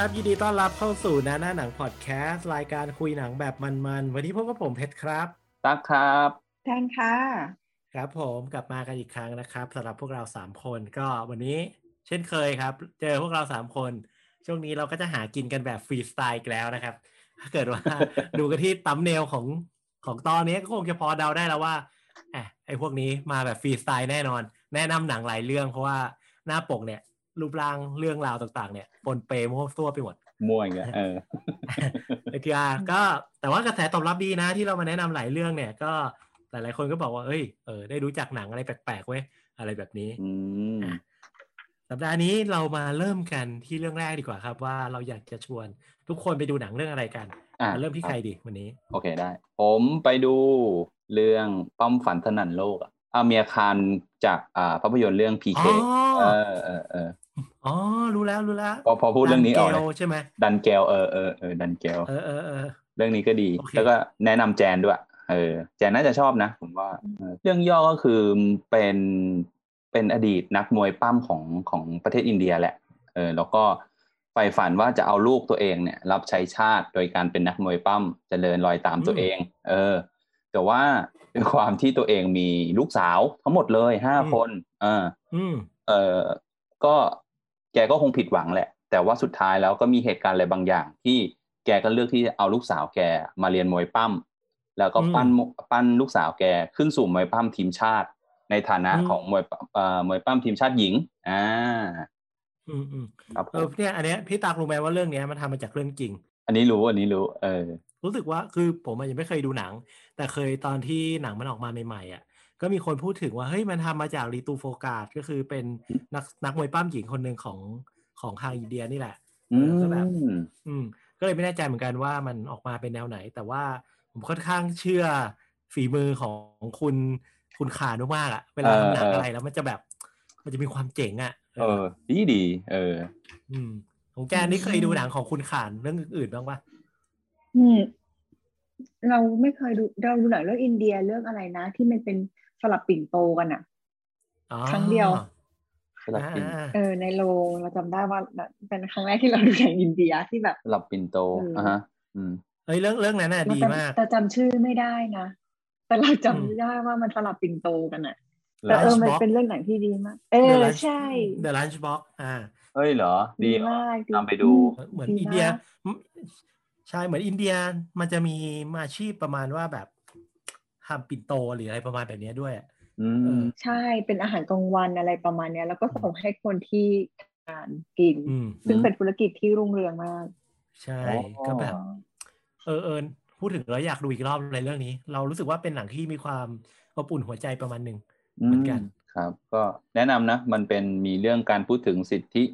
ครับ ยินดีต้อนรับเข้าสู่หน้าหน้าหนังพอดแคสต์รายการคุยหนังแบบมันๆ วันนี้พบกับผมเพชรครับตั๊กครับแทนค่ะ ครับผมกลับมากันอีกครั้งนะครับสำหรับพวกเราสามคนก็วันนี้เช่นเคยครับ เจอพวกเราสามคน ช่วงนี้เราก็จะหากินกันแบบฟรีสไตล์อีกแล้วนะครับ ถ้าเกิดว่า ดูกันที่ตัมเนลของของตอนนี้ก็คงจะพอเดาได้แล้วว่าแอะไอพวกนี้มาแบบฟรีสไตล์แน่นอน แนะนำหนังหลายเรื่องเพราะว่าหน้าปกเนี่ย รูปร่างเรื่องราวต่าง ๆ เนี่ยปนเปมั่วซั่วไปหมดมั่วอีกแล้วเออโอเคอะก็แต่ว่ากระแสตอบรับดีนะ ที่เรามาแนะนำหลายเรื่องเนี่ย ก็หลาย ๆ คนก็บอกว่าเอ้ยเออได้รู้จักหนังอะไรแปลกๆเว้ยอะไรแบบนี้อืมอะสัปดาห์นี้เรามาเริ่มกันที่เรื่องแรกดีกว่าครับ ว่าเราอยากจะชวนทุกคนไปดูหนังเรื่องอะไรกันอะมาเริ่มที่ใครดีวันนี้ โอเคได้ ผมไปดูเรื่องป้อมฝันสนั่นโลกอะอาเมียคารจากอ่าภาพยนตร์เรื่องพีอ๋เคอเออเออเออ อ๋อ รู้แล้วรู้แล้วพอพอพูดเรื่องนี้ออกดัเลเกยลใช่ไหมดันเกลเออเออเออดันเกลเออเออเออเรื่องนี้ก็ดีโอเคแล้วก็แนะนำแจนด้วยเออแจนน่าจะชอบนะ ผมว่าเออเรื่องย่อก็คือเป็นเป็นอดีตนักมวยปั้มของของประเทศอินเดียแหละเออแล้วก็ใฝ่ฝันว่าจะเอาลูกตัวเองเนี่ย รับใช้ชาติโดยการเป็นนักมวยปั้มเจริญรอยตามตัวเอง เออ แต่ว่าด้วยความที่ตัวเองมีลูกสาวทั้งหมดเลยห้าคน เอออืมเออก็ แกก็คงผิดหวังแหละ แต่ว่าสุดท้ายแล้วก็มีเหตุการณ์อะไรบางอย่าง ที่แกก็เลือกที่จะเอาลูกสาวแกมาเรียนมวยปั้มแล้วก็ปั้นมปั้นลูกสาวแกขึ้นสู่มวยปั้มทีมชาติ ในฐานะของมวยปั้มเอ่อมวยปั้มทีมชาติหญิงอ่าอืมอืมครับผเออมเนี่ยอันเนี้ยพี่ตากรู้ไหมว่าเรื่องเนี้ยมันทำมาจากเรื่องจริง อันนี้รู้อันนี้รู้ เออ รู้สึกว่าคือผมอะยังไม่เคยดูหนัง แต่เคยตอนที่หนังมันออกมาใหม่ๆอะ ก็มีคนพูดถึงว่าเฮ้ยมันทำมาจากรีตูโฟกาดก็คือเป็นนักนักมวยปั้มหญิงคนหนึ่งของของทางอินเดียนี่แหละอืเออก็แบบมอืม ก็เลยไม่แน่ใจเหมือนกันว่ามันออกมาเป็นแนวไหน แต่ว่าผมค่อนข้างเชื่อฝีมือของคุณคุณขานุมากอะเวลาทำหนังอะไรแล้วมันจะแบบ มันจะมีความเจ๋งอะเออ ดีดี เออ อืมของแกนี่เคยดูหนังของคุณขานเรื่องอื่นๆบ้างปะอืมเราไม่เคยดูเราดูหนังเรื่องอินเดียเรื่องอะไรนะ ที่มันเป็น สลับปิ่นโตกันอะอ๋อครั้งเดียวสลับปิ่นอ่าเออในโรงเราจำได้ว่าเป็นครั้งแรกที่เราดูหนังอินเดียที่แบบสลับปิ่นโตเอออ่อะฮะ อืมเฮ้ยเรื่องเรื่องนั้นน่ะดีแต่มาก แต่จำชื่อไม่ได้นะแต่เราจำอืมไม่ได้ว่ามันสลับปิ่นโตกันอะแต่เออ Lunchbox มันเป็นเรื่องหนังที่ดีมาก เอ The อ Lunch ใช่ The Lunchbox อ่าเฮ้ยเหรอ ดีดีเหรอมากตามไปดู เหมือนดีอินเดียมากใช่เหมือนอินเดียมันจะมีอาชีพประมาณว่าแบบ ทำปิ่นโตหรืออะไรประมาณแบบเนี้ยด้วยอะอืเอมอใช่เป็นอาหารกลางวันอะไรประมาณเนี้ย แล้วก็ส่งให้คนที่ทานกินอืมซึ่งเป็นธุรกิจที่รุ่งเรืองมาก ใช่อ๋อก็แบบ เออเออพูดถึงแล้วอยากดูอีกรอบในเรื่องนี้ เรารู้สึกว่าเป็นหนังที่มีความอบอุ่นหัวใจประมาณหนึ่งเหมือนกันครับ ก็แนะนำนะ มันเป็นมีเรื่องการพูดถึงสิทธิ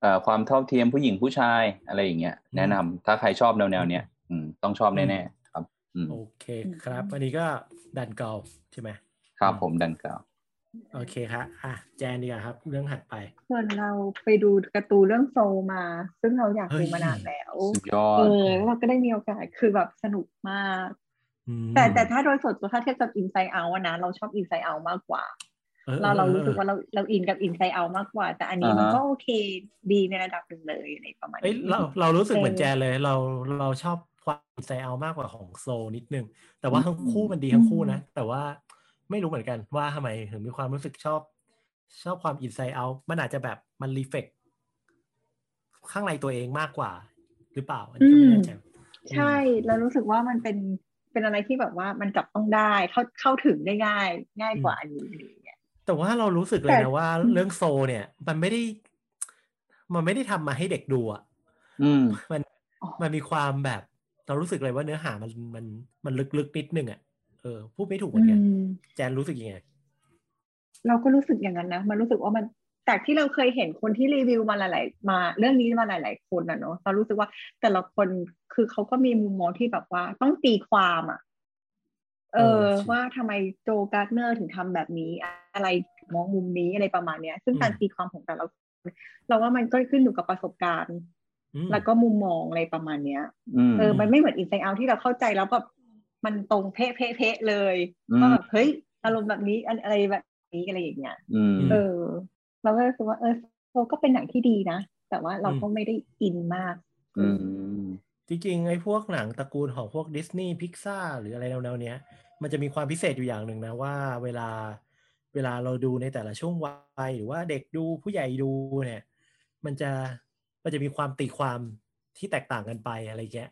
เอ่อความเท่าเทียมผู้หญิงผู้ชายอะไรอย่างเงี้ยแนะนำถ้าใครชอบแนวแนวๆเนี้ยอืมต้องชอบแน่ๆครับอืม โอเคครับ อันนี้ก็ดันเกาใช่ไหมครับผมดันกล่าวโอเคครับอะแจนดีกว่าครับ เรื่องถัดไป ส่วนเราไปดูการ์ตูนเรื่องโซลมา ซึ่งเราอยากเฮ้ดูยมานานแล้วสุดยอเอดอแล้วเราก็ได้มีโอกาสคือแบบสนุกมากอืมแต่แต่ถ้าโดยส่วนตัวถ้าเทียบกับอินไซ e ์เอาอะนะเราชอบอินไซ e ์เอามากกว่าออเราเราออรู้สึกว่าเราเราอินกับอินไซ e ์เอามากกว่า แต่อันนี้มันอ่าฮะก็โอเคดีในระดับหนึ่งเลยในประมาณเอ้ยนี้เราเรารู้สึกเหมือนเออแจนเลย เราเราชอบ ความใจเอามากกว่าของโซนิดนึง แต่ว่าอืมทั้งคู่มันดีทั้งคู่นะ แต่ว่าไม่รู้เหมือนกันว่าทำไมถึงมีความรู้สึกชอบ ชอบความอินไซ e ์เอามันอาจจะแบบมันรีเฟกข้างในตัวเองมากกว่า หรือเปล่าอันนี้ก็ไม่แน่ใจใช่เรารู้สึกว่ามันเป็นเป็นอะไรที่แบบว่ามันจับต้องได้เข้าเข้าถึงได้ง่าย ง่ายกว่าอันนี้อะไรอย่างเงี้ยแต่ว่าเรารู้สึกเลยแต่นะว่าเรื่องโซ เนี่ย มันไม่ได้ มันไม่ได้ทำมาให้เด็กดูอะอืมมันอ๋อมันมีความแบบ เรารู้สึกเลยว่าเนื้อหามันมันมันลึกๆนิดนึงอะเออพูดไม่ถูกเหมือนกันอืมแจนรู้สึกยังไงเราก็รู้สึกอย่างนั้นนะมันรู้สึกว่ามันจากที่เราเคยเห็นคนที่รีวิวมาหลาย ๆ มา เรื่องนี้มาหลาย ๆ คนนะเนาะเรารู้สึกว่าแต่ละคนคือเขาก็มีมุมมองที่แบบว่าต้องตีความอะ เอเอออใช่ว่าทำไมโจการ์ดเนอร์ถึงทำแบบนี้ อะไรถึงมองมุมนี้อะไรประมาณเนี้ย ซึ่งการตีความของแต่ละคนเราว่ามันก็ขึ้นอยู่กับประสบการณ์อืม แล้วก็มุมมองอะไรประมาณเนี้ยอืมเออมันไม่เหมือนอินไซ e ์เอาที่เราเข้าใจแล้วแบบมันตรงเพะเพะเพะเลยอืมว่าแบบเฮ้ยอารมณ์แบบนี้อันอะไรแบบนี้อะไรอย่างเงี้ยอืมเออ เราก็รู้สึกว่าเออโซก็เป็นหนังที่ดีนะ แต่ว่าเราก็ไม่ได้อินมากอืมจริงๆไอ้พวกหนังตระกูลของพวกดิสนีย์พิกซาหรืออะไรแนวๆเนี้ย มันจะมีความพิเศษอยู่อย่างหนึ่งนะว่าเวลาเวลาเราดูในแต่ละช่วงวัยหรือว่าเด็กดูผู้ใหญ่ดูเนี่ย มันจะ มันจะมีความตีความที่แตกต่างกันไปอะไรเงี้ย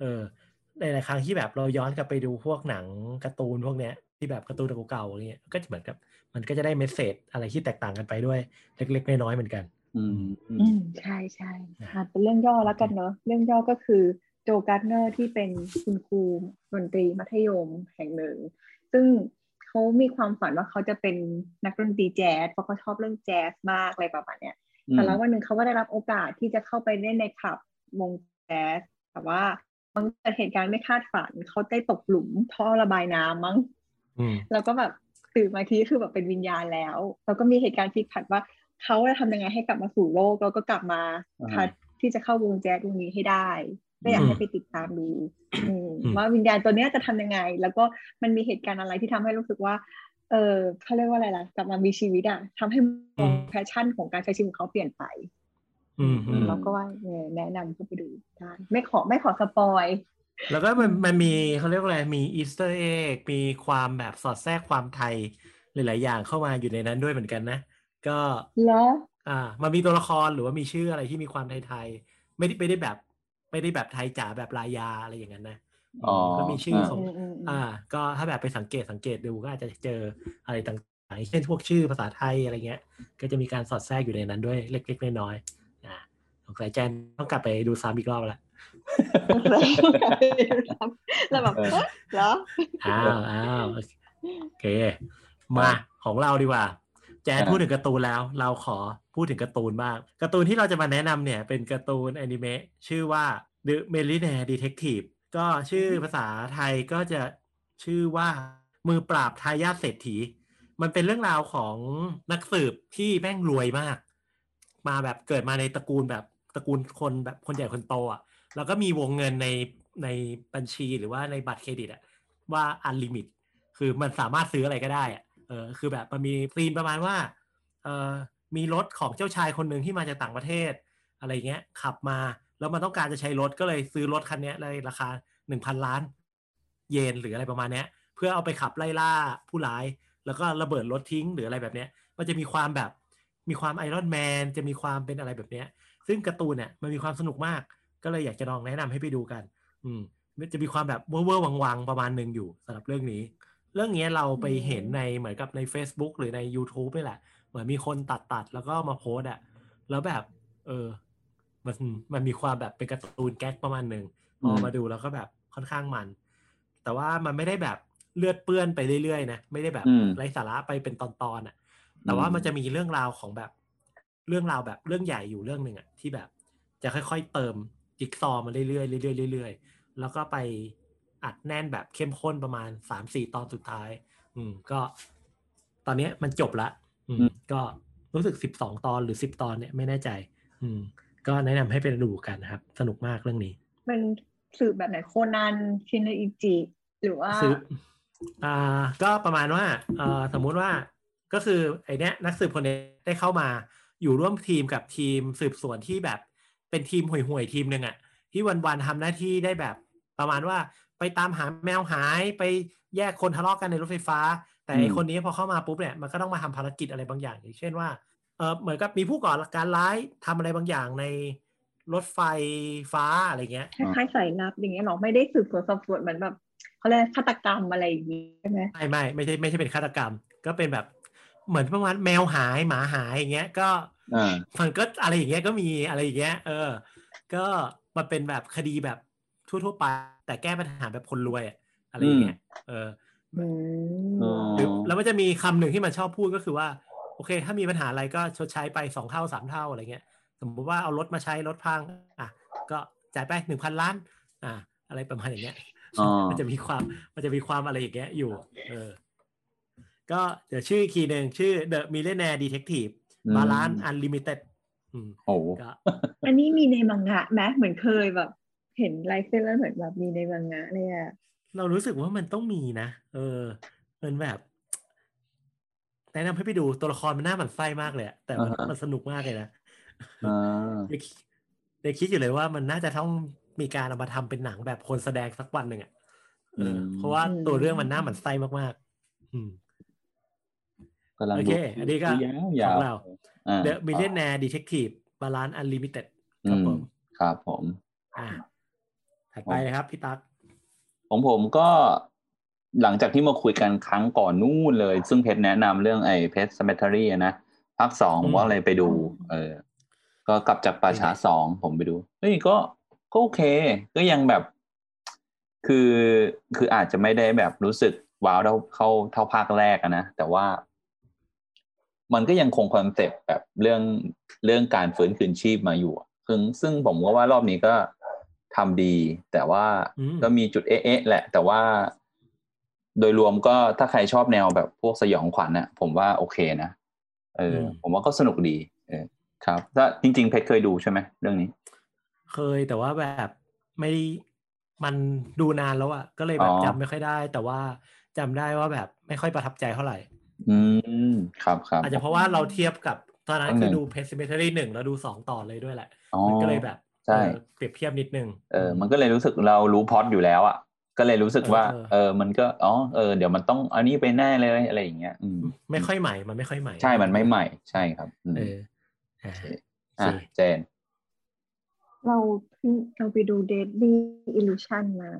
เออในหลายครั้งที่แบบเราย้อนกลับไปดูพวกหนังการ์ตูนพวกเนี้ยที่แบบการ์ตูนเก่าๆอะไรเงี้ยก็จะเหมือนกับ มันก็จะได้ message อะไรที่แตกต่างกันไปด้วย เล็กๆน้อยๆเหมือนกัน อืมอือืมมใช่ใช่นะอะเป็นเรื่องย่อแล้วกันเนอะเรื่องย่อก็คือโจการ์ดเนอร์ที่เป็นคุณครูดนตรีมัธยมแห่งหนึ่ง ซึ่งเขามีความฝันว่าเขาจะเป็นนักดนตรีแจ๊สเพราะเขาชอบเรื่องแจ๊สมากอะไรประมาณเนี้ย แต่แล้ววันหนึ่งเขาก็ได้รับโอกาสที่จะเข้าไปเล่นในคลับวงแจ๊สแต่ว่ามันเกิดเหตุการณ์ไม่คาดฝันเขาได้ตกหลุมท่อระบายน้ำมั้งอืมแล้วก็แบบตื่นมาทีคือแบบเป็นวิญญาณแล้วแล้วก็มีเหตุการณ์พลิกผันว่าเขาจะทำยังไงให้กลับมาสู่โลกแล้วก็กลับมาอ่าพัดที่จะเข้าวงแจ๊สวงนี้ให้ได้ก็อยากอืมให้ไปติดตามดูอืมอืมว่าวิญญาณตัวเนี้ยจะทำยังไง แล้วก็มันมีเหตุการณ์อะไรที่ทำให้รู้สึกว่า เออเขาเรียกว่าอะไรล่ะกลับมามีชีวิตอะทำให้มอง passion ของการใช้ชีวิตของเขาเปลี่ยนไปอืมอืมเราก็ว่าเออแนะนำเข้าไปดูได้ไม่ขอไม่ขอ spoil แล้วก็มันมันมีเขาเรียกว่าอะไรมี easter egg มีความแบบสอดแทรกความไทยหลาย ๆ อย่างเข้ามาอยู่ในนั้นด้วยเหมือนกันนะ ก็แล้วอ่า มันมีตัวละครหรือว่ามีชื่ออะไรที่มีความไทย ๆ ไม่ได้ไม่ได้แบบ ไม่ได้แบบไทยจ๋าแบบลายาอะไรอย่างนั้นนะอ๋อ ก็มีชื่อของอืมอืมอืมอ่า ก็ถ้าแบบไปสังเกตสังเกตดูก็อาจจะเจออะไรต่างๆเช่นพวกชื่อภาษาไทยอะไรเงี้ย ก็จะมีการสอดแทรกอยู่ในนั้นด้วยเล็กๆน้อยๆอ่าสงสัยแจนต้องกลับไปดูซ้ำอีกรอบละแล้วแบบเออเอ๊ะเหรออ้าวอ้าวโอเค มาของเราดีกว่า แจนอ่าพูดถึงการ์ตูนแล้ว เราขอพูดถึงการ์ตูนบ้างการ์ตูนที่เราจะมาแนะนำเนี่ย เป็นการ์ตูนแอนิเมะชื่อว่า The Millionaire Detective ก็ชื่อภาษาไทยก็จะชื่อว่ามือปราบทายาทเศรษฐี มันเป็นเรื่องราวของนักสืบที่แม่งรวยมาก มาแบบเกิดมาในตระกูลแบบตระกูลคนแบบคนใหญ่คนโตอะ แล้วก็มีวงเงินในในบัญชีหรือว่าในบัตรเครดิตอะว่า unlimit คือมันสามารถซื้ออะไรก็ได้อะเออคือแบบมันมีซีนประมาณว่าเออมีรถของเจ้าชายคนหนึ่งที่มาจากต่างประเทศ อะไรเงี้ยขับมา แล้วมันต้องการจะใช้รถก็เลยซื้อรถคันนี้ยในราคาหนึ่งพันล้าน เยนหรืออะไรประมาณนี้เพื่อเอาไปขับไล่ล่าผู้ร้าย แล้วก็ระเบิดรถทิ้งหรืออะไรแบบนี้มันจะมีความแบบมีความไอรอนแมนจะมีความเป็นอะไรแบบนี้ซึ่งการ์ตูนเนี่ยมันมีความสนุกมาก ก็เลยอยากจะลองแนะนำให้ไปดูกัน อืมจะมีความแบบเว่อร์วังๆประมาณหนึ่งอยู่สำหรับเรื่องนี้ เรื่องนี้เราไปเห็นในเหมือนกับใน Facebook หรือใน YouTube นี่แหละ เหมือนมีคนตัดตัดแล้วก็มาโพส์อะแล้วแบบ เออ มันมันมีความแบบเป็นการ์ตูนแก๊กประมาณหนึ่งพอมาดูแล้วก็แบบค่อนข้างมัน แต่ว่ามันไม่ได้แบบเลือดเปื้อนไปเรื่อยๆนะไม่ได้แบบอืมไร้สาระไปเป็นตอนๆอะแต่ว่ามันจะมีเรื่องราวของแบบเรื่องราวแบบเรื่องใหญ่อยู่เรื่องหนึ่งอะที่แบบจะค่อยๆเติมจิ๊กซอว์มาเรื่อยๆเรื่อยๆเรื่อยๆแล้วก็ไปอัดแน่นแบบเข้มข้นประมาณสามสี่ตอนสุดท้าย อืม ก็ ตอนเนี้ยมันจบละอืมอืม ก็รู้สึกสิบสองตอนหรือสิบตอนเนี่ยไม่แน่ใจ อืม ก็แนะนำให้ไปดูกันนะครับ สนุกมากเรื่องนี้มันสืบแบบไหนโคนันชินอิจิ หรือว่าสืบอ่าก็ประมาณว่าเอ่อสมมุติว่าก็คือไอเนี้ยนักสืบคนนี้ได้เข้ามาอยู่ร่วมทีมกับทีมสืบสวนที่แบบเป็นทีมห่วยๆทีมหนึ่งอะที่วันๆทำหน้าที่ได้แบบประมาณว่าไปตามหาแมวหายไปแยกคนทะเลาะกันในรถไฟฟ้า แต่ไออืมคนนี้พอเข้ามาปุ๊บเนี่ยมันก็ต้องมาทำภารกิจอะไรบางอย่าง อย่างเช่นว่า เออเหมือนกับมีผู้ก่อการร้ายทำอะไรบางอย่างในรถไฟฟ้าอะไรเงี้ยคล้ายๆสายลับอย่างเงี้ยหรอไม่ได้สืบสวนสอบสวนเหมือนแบบเขาเรียกฆาตกรรมอะไรอย่างงี้ใช่ไหมไม่ไม่ไม่ใช่ไม่ใช่เป็นฆาตกรรม ก็เป็นแบบเหมือนประมาณแมวหายหมาหายอย่างเงี้ยก็อ่ามันก็อะไรอย่างเงี้ยก็มีอะไรอย่างเงี้ย เออ ก็มันเป็นแบบคดีแบบทั่วๆไป แต่แก้ปัญหาแบบคนรวยอะอะไรอย่างเงี้ยเอออืมอ๋อหรือแล้วมันจะมีคำหนึ่งที่มันชอบพูดก็คือว่า โอเค ถ้ามีปัญหาอะไรก็ชดใช้ไปสองเท่าสามเท่าอะไรเงี้ย สมมติว่าเอารถมาใช้รถพัง อะ ก็จ่ายไปหนึ่งพันล้าน อะอะไรประมาณอย่างเงี้ยอ๋อมันจะมีความมันจะมีความอะไรอย่างเงี้ยอยู่ เออ ก็เดี๋ยวชื่ออีกทีหนึ่งชื่อ The Millionaire Detective อืม Balance Unlimited อืมโอ้โหก็อันนี้มีในมังงะไหมเหมือนเคยแบบ เห็นลายเส้นแล้วเหมือนแบบมีในมังงะเลยอะเรารู้สึกว่ามันต้องมีนะ เออมันแบบ แนะนำให้ไปดูตัวละครมันน่าหมันไส้มากเลยอะแต่มันอ่าฮะ มันสนุกมากเลยนะอ่ายังคิดยังคิดอยู่เลยว่ามันน่าจะต้องมีการเอามาทำเป็นหนังแบบคนแสดงสักวันหนึ่งอะเอออมเพราะว่าตัวเรื่องมันน่าหมันไส้มากๆ อืม กำลังโอดูเคอันนี้ก็ยาวขยาอวงเรา อ่า The Millionaire Detective Balance Unlimited คอืรับมผมครับผม อ่าถัดไปเลยครับพี่ตั๊กของผมก็ หลังจากที่มาคุยกันครั้งก่อนนู่นเลย ซึ่งเพชรแนะนำเรื่องไอ้เพชรสเมทรีนะภาคสองผมก็เลยไปดู เออ ก็กลับจากป่าช้าสองผมไปดูเฮ้ยก็ก็โอเค ก็ยังแบบ คือคืออาจจะไม่ได้แบบรู้สึกว้าวเท่าเข้าเท่าภาคแรกอะนะแต่ว่า มันก็ยังคงคอนเซปต์แบบเรื่องเรื่องการฟื้นคืนชีพมาอยู่อะซึ่งซึ่งผมก็ว่ารอบนี้ก็ทำดี แต่ว่าอืมก็มีจุดเอ๊ะๆแหละ แต่ว่า โดยรวมก็ถ้าใครชอบแนวแบบพวกสยองขวัญน่ะผมว่าโอเคนะเอออมผมว่าก็สนุกดี เออ ครับถ้าจริง ๆ เพชรเคยดูใช่ไหมเรื่องนี้ เคยแต่ว่าแบบไม่ได้มันดูนานแล้วอะก็เลยแบบอ๋อจำไม่ค่อยได้ แต่ว่าจำได้ว่าแบบไม่ค่อยประทับใจเท่าไหร่ อืมครับครับอาจจะเพราะว่าเราเทียบกับตอนนั้นอันหนึ่คืองดูเพ c ซิเมทรีหนึ่งแล้วดูสองต่อเลยด้วยแหละอ๋อมันก็เลยแบบใช่เออเปรียบเทียบนิดนึงเออมันก็เลยรู้สึกเรารู้พล็อดอยู่แล้วอะ ก็เลยรู้สึกว่าเออเออ มันก็อ๋อเออเดี๋ยวมันต้องอันนี้ไปแน่เลยอะไรอย่างเงี้ยอืมไม่ค่อยใหม่มันไม่ค่อยใหม่ ใช่มันไม่ใหม่ ใช่ครับอืมเอออ่าอะโอเคเจน เราเพิ่งเราไปดู Deadly Illusion มา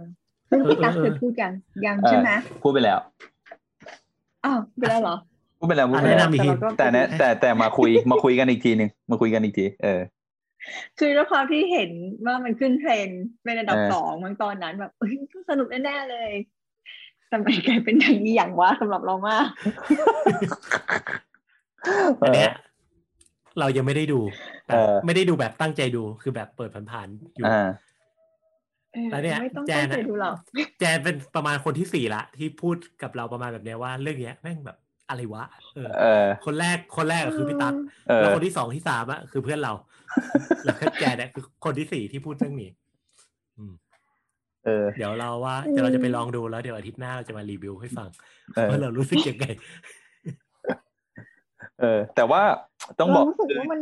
ซึ่งพี่ตั๊กเคยพูดยังยังใช่ไหมเออพูดไปแล้วอ้าวไปแล้วเหรอพูดไปแล้วพูดอะไปแนะแล้วนำอีกทีแต่เราก็แต่เนะแต่แต่มาคุยมาคุยกันอีกทีหนึ่งมาคุยกันอีกที เออ คือด้วยความที่เห็นว่ามันขึ้นเทรนด์เป็นอันดับเออสองมั้งตอนนั้นแบบเอ้ยต้องสนุกแน่ๆเลยแต่มันกลายเป็นหนังอีหยังวะสำหรับเรามากอันเนี้ยเรายังไม่ได้ดูแบบเออไม่ได้ดูแบบตั้งใจดูคือแบบเปิดผ่านๆอยู่อ่าเออแล้วเนี่ยไม่ต้องแจตั้นงอะใจดูหรอกแจนเป็นประมาณคนที่สี่ละที่พูดกับเราประมาณแบบเนี้ยว่าเรื่องเนี้ยแม่งแบบอะไรวะเออเออคนแรกคนแรกก็คือพี่ตั๊กเออแล้วคนที่สองที่สามอะคือเพื่อนเรา แล้วก็แจนเนี่ยคือคนที่สี่ที่พูดเรื่องนี้อืมเออเดี๋ยวเราว่าอืมเดี๋ยวเราจะไปลองดูแล้วเดี๋ยวอาทิตย์หน้าเราจะมารีวิวให้ฟังเออว่าเรารู้สึกยังไง เออ แต่ว่าต้องบเราอกรู้สึกว่ามัน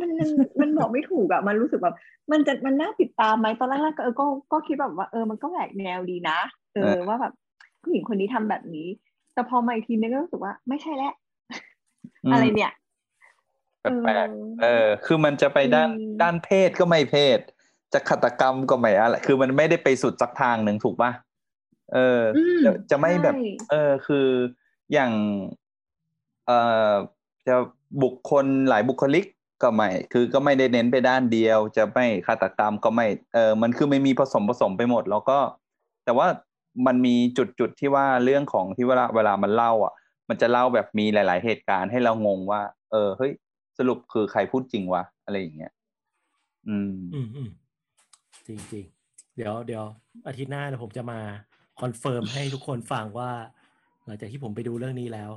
มันมันมันบอกไม่ถูกอะมันรู้สึกแบบมันจะมันน่าติดตามไหมตอนแรกๆก็เออก็ก็คิดแบบว่าเออมันก็แหวกแนวดีนะเออว่าแบบผู้หญิงคนนี้ทำแบบนี้ แต่พอมาอีกทีนึงก็รู้สึกว่าไม่ใช่แล้วอืมอะไรเนี่ย แปลกๆเออ คือมันจะไปด้านอืมด้านเพศก็ไม่เพศ จะฆาตกรรมก็ไม่อะไรคือมันไม่ได้ไปสุดสักทางหนึ่งถูกป่ะเอออมจะจะไม่แบบใช่เออคืออย่าง เอ่อจะบุคคลหลายบุคลิกก็ไม่ คือก็ไม่ได้เน้นไปด้านเดียว จะไม่ฆาตกรรมก็ไม่ เออ มันคือไม่มีผสมผสมไปหมด แล้วก็ แต่ว่ามันมีจุดจุดที่ว่าเรื่องของที่เวลาเวลามันเล่า อะ มันจะเล่าแบบมีหลาย ๆ เหตุการณ์ให้เรางงว่า เออ เฮ้ย สรุปคือใครพูดจริงวะ อะไรอย่างเงี้ย อืม อืมอืมจริงจริงๆเดี๋ยวเดี๋ยวอาทิตย์หน้าเดี๋ยวผมจะมา confirm ให้ทุกคนฟังว่า หลังจากที่ผมไปดูเรื่องนี้แล้ว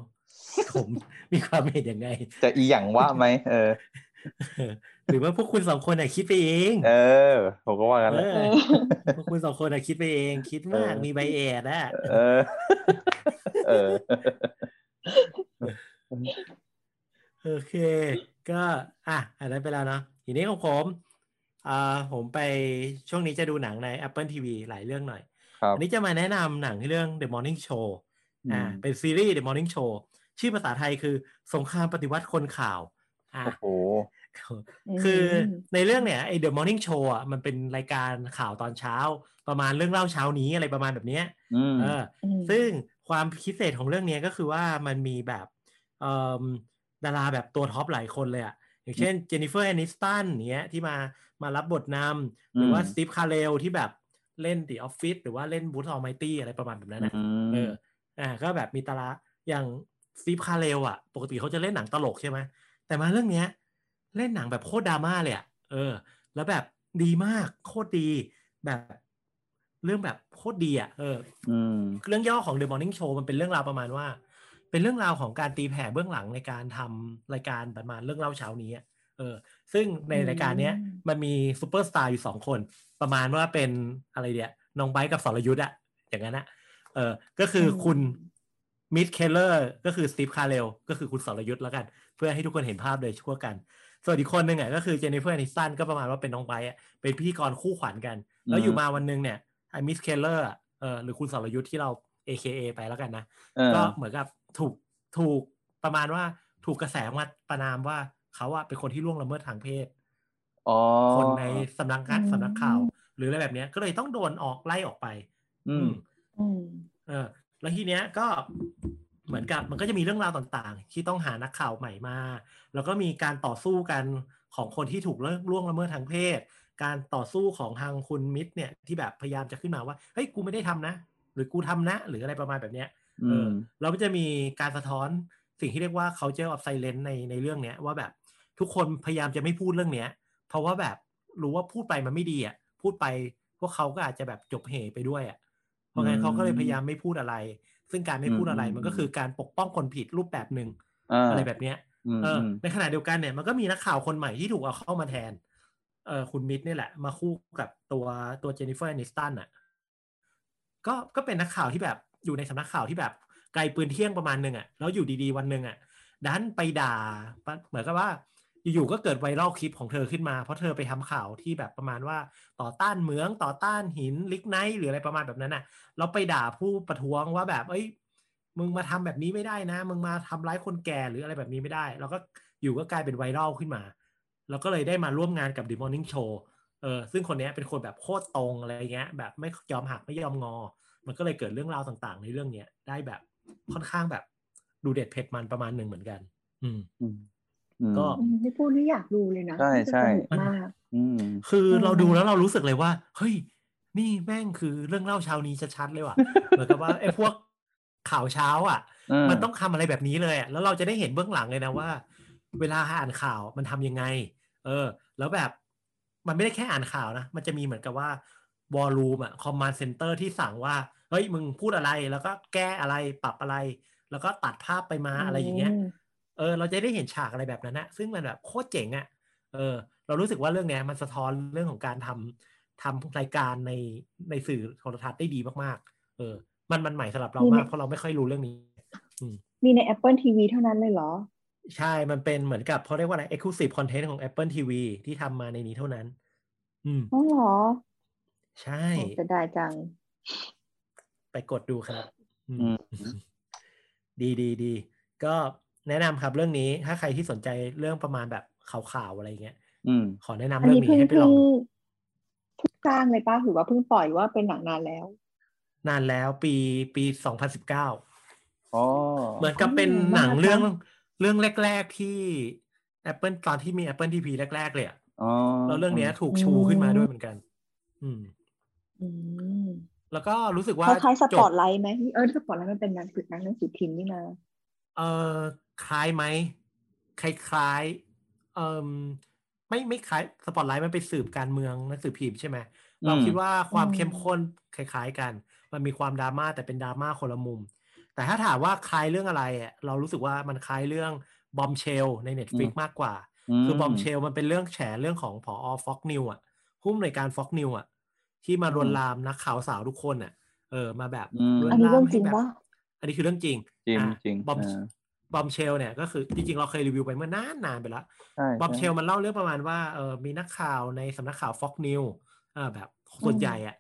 ผมมีความเห็นยังไง จะอีหยังว่าไหมเออ หรือว่าพวกคุณสองคนอะคิดไปเอง เออ ผมก็ว่ากันแหเอละอเออพวกคุณสองคนอะคิดไปเอง คิดมากเออมีใบแอดอะเออ เออ โอเค ก็อะอันนั้นไปแล้วเนาะทีนี้ของผมอ่าผมไปช่วงนี้จะดูหนังใน Apple TV หลายเรื่องหน่อยครับอันนี้จะมาแนะนำหนังเรื่อง The Morning Show อ่าอืมเป็นซีรีส์ The Morning Show ชื่อภาษาไทยคือสงครามปฏิวัติคนข่าวอ่าโอ้โหคือในเรื่องเนี่ยไอ้ The Morning Show อะมันเป็นรายการข่าวตอนเช้า ประมาณเรื่องเล่าเช้านี้อะไรประมาณแบบเนี้ยอืมเอออืมซึ่งความพิเศษของเรื่องเนี้ยก็คือว่ามันมีแบบเอ่อ ดาราแบบตัวท็อปหลายคนเลยอะอย่างเช่นเจนนิเฟอร์แอนิสตันเนี้ยที่มามารับบทนำหรือว่าอืมสตีฟคาร์เรลที่แบบเล่น The Office หรือว่าเล่นบูธออ l ไมตี้อะไรประมาณแบบนั้นนะอืมเอออ่าก็แบบมีดาราอย่างสตีฟคาร์เรลอะ ปกติเขาจะเล่นหนังตลกใช่ไหมแต่มาเรื่องเนี้ย เล่นหนังแบบโคตรดราม่าเลยอะเออ แล้วแบบดีมากโคตรดีแบบ เรื่องแบบโคตรดีอะเอออืมเรื่องย่อของ The Morning Show มันเป็นเรื่องราวประมาณว่า เป็นเรื่องราวของการตีแผ่เบื้องหลังในการทำรายการประมาณเรื่องเล่าเช้านี้อะเออซึ่งในรายการเนี้ยอืมมันมีซูเปอร์สตาร์อยู่สองคน ประมาณว่าเป็นอะไรเดียน้องไบร์ทกับสรยุทธ์อะอย่างนั้นอะเออก็คืออมคุณมิตช์ เคสเลอร์ก็คือสตีฟคาร์เรลก็คือคุณสรยุทธ์แล้วกัน เพื่อให้ทุกคนเห็นภาพเลยแล้วกัน ส่วนอีกคนหนึ่งอะก็คือเจนนิเฟอร์แอนิสตันก็ประมาณว่าเป็นน้องไบร์ทอะเป็นพิธีกรคู่ขวัญกัน แล้วอยู่มาวันหนึ่งเนี่ยไอ้มิตช์ เคสเลอร์เออหรือคุณสรยุทธ์ที่เรา AKA ไปแล้วกันนะเออก็เหมือนกับ ถูกถูกประมาณว่าถูกกระแสมาประณามว่าเขาอะเป็นคนที่ล่วงละเมิดทางเพศอ๋อคนในสำนักงานอืมสำนักข่าว หรืออะไรแบบเนี้ย ก็เลยต้องโดนออกไล่ออกไปอืมอืมเออ แล้วทีเนี้ยก็เหมือนกับมันก็จะมีเรื่องราวต่างๆ ที่ต้องหานักข่าวใหม่มา แล้วก็มีการต่อสู้กันของคนที่ถูกล่วงละเมิดทางเพศ การต่อสู้ของทางคุณมิตรเนี่ยที่แบบพยายามจะขึ้นมาว่าเฮ้ยกูไม่ได้ทำนะ หรือกูทำนะ หรืออะไรประมาณแบบเนี้ยอื เอมอแล้วมันจะมีการสะท้อนสิ่งที่เรียกว่า culture of silence ในในเรื่องเนี้ย ว่าแบบทุกคนพยายามจะไม่พูดเรื่องเนี้ย เพราะว่าแบบรู้ว่าพูดไปมันไม่ดีอะพูดไปพวกเขาก็อาจจะแบบจบเห่ไปด้วยอะเพราะงั้นเขาก็เลยพยายามไม่พูดอะไร ซึ่งการไม่พูดอะไรมันก็คือการปกป้องคนผิดรูปแบบหนึ่งอ่าอะไรแบบเนี้ยอืมเอออืมในขณะเดียวกันเนี่ยมันก็มีนักข่าวคนใหม่ที่ถูกเอาเข้ามาแทนเออคุณมิตช์นี่แหละ มาคู่กับตัวตัวเจนนิเฟอร์แอนิสตันอะก็ก็เป็นนักข่าวที่แบบ อยู่ในสำนักข่าวที่แบบไกลปืนเที่ยงประมาณหนึ่งอะแล้วอยู่ดีๆวันหนึ่งอะดันไปด่าเหมือนกับว่าอยู่ๆก็เกิดไวรัลคลิปของเธอขึ้นมา เพราะเธอไปทำข่าวที่แบบประมาณว่าต่อต้านเหมืองต่อต้านหินลิกไนท์หรืออะไรประมาณแบบนั้นอะแล้วไปด่าผู้ประท้วงว่าแบบ เอ้ย มึงมาทำแบบนี้ไม่ได้นะ มึงมาทำร้ายคนแก่หรืออะไรแบบนี้ไม่ได้แล้วก็อยู่ก็กลายเป็นไวรัลขึ้นมาแล้วก็เลยได้มาร่วมงานกับ The Morning Show เออซึ่งคนนี้เป็นคนแบบโคตรตรงอะไรเงี้ย แบบไม่ยอมหักไม่ยอมงอ มันก็เลยเกิดเรื่องราวต่างๆ ในเรื่องเนี้ยได้แบบค่อนข้างแบบดูเด็ดเผ็ดมันประมาณหนึ่งเหมือนกัน อืมอืมอืมก็อืมนี่พูดนี่อยากดูเลยนะใช่ใช่สนุกมากอืมคือเออเราดูแล้วเรารู้สึกเลยว่า เฮ้ย นี่แม่งคือเรื่องเล่าเช้านี้ชัดๆเลยว่ะเหมือนกับว่าไอ้พวกข่าวเช้า อะอืมมันต้องทำอะไรแบบนี้เลยอะแล้วเราจะได้เห็นเบื้องหลังเลยนะว่า เวลาอ่านข่าวมันทำยังไง เออ แล้วแบบมันไม่ได้แค่อ่านข่าวนะมันจะมีเหมือนกับว่า war room อะ command center ที่สั่งว่า เฮ้ย มึงพูดอะไรแล้วก็แก้อะไรปรับอะไร แล้วก็ตัดภาพไปมาอะไรอย่างเงี้ยเออเราจะได้เห็นฉากอะไรแบบนั้นนะซึ่งมันแบบโคตรเจ๋งอะเออ เรารู้สึกว่าเรื่องเนี้ยมันสะท้อนเรื่องของการทำทำรายการในในสื่อโทรทัศน์ได้ดีมากๆ เออ มันมันใหม่สำหรับเรามากเพราะเราไม่ค่อยรู้เรื่องนี้มีใน Apple TV เท่านั้นเลยเหรอ ใช่ มันเป็นเหมือนกับเขาเรียกว่าอะไร exclusive content ของ Apple TV ที่ทำมาในนี้เท่านั้น อืมอ๋อเหรอ ใช่โอ้จะได้จัง ไปกดดูครับอืมอืมดีดีดี ก็แนะนำครับเรื่องนี้ ถ้าใครที่สนใจเรื่องประมาณแบบข่าวๆอะไรเงี้ยอืมขอแนะนำอันเรื่องนี้นี้เพิ่งให้ไปลเพิ่องงเพิ่งสร้างเลยป้าหรือว่าเพิ่งปล่อยว่าเป็นหนังนานแล้ว นานแล้วปีปีสองพันสิบเก้าอ๋อเหมือนกับเป็นอ๋อหนังว่าเรื่องครับเรื่องแรก ๆที่ Apple ตอนที่มี Apple TV แรก ๆ เลยอะอ๋อแล้วเรื่องเนี้ยถูกชูขึ้นมาด้วยเหมือนกัน อืม อืมแล้วก็รู้สึกว่าคล้ายๆสจปบอตไไหมเออสปอตไลท์มันเป็นหนังสือหนังหนังสือพิมพ์นี่นะเออคล้ายไหมคล้ายๆเออไม่ไม่คล้ายสปอตไลท์มันไปสืบการเมืองหนังสือพิมพ์ใช่ไหมเราคิดว่าความเข้มข้นคล้ายๆกัน มันมีความดราม่าแต่เป็นดราม่าคนละมุม แต่ถ้าถามว่าคล้ายเรื่องอะไรอะเรารู้สึกว่ามันคล้ายเรื่อง Bombshell ใน Netflix มากกว่า คือ Bombshell มันเป็นเรื่องแฉเรื่องของผอ Fox News อะผู้อำนวยการ Fox News อะ ที่มาลวนลามนักข่าวสาวทุกคนอะ เออมาแบบอืมลวนอันนี้ลาเรื่มองจริงให้แบบปะอันนี้คือเรื่องจริงจริงอะจริงบอมอ่า Bombshell เนี่ยก็คือจริงๆเราเคยรีวิวไปเมื่อนานนานๆไปแล้วใช่บอมใช่ Bombshell มันเล่าเรื่องประมาณว่าเออมีนักข่าวในสำนักข่าว Fox News อ่าแบบส่วนใหญ่อะ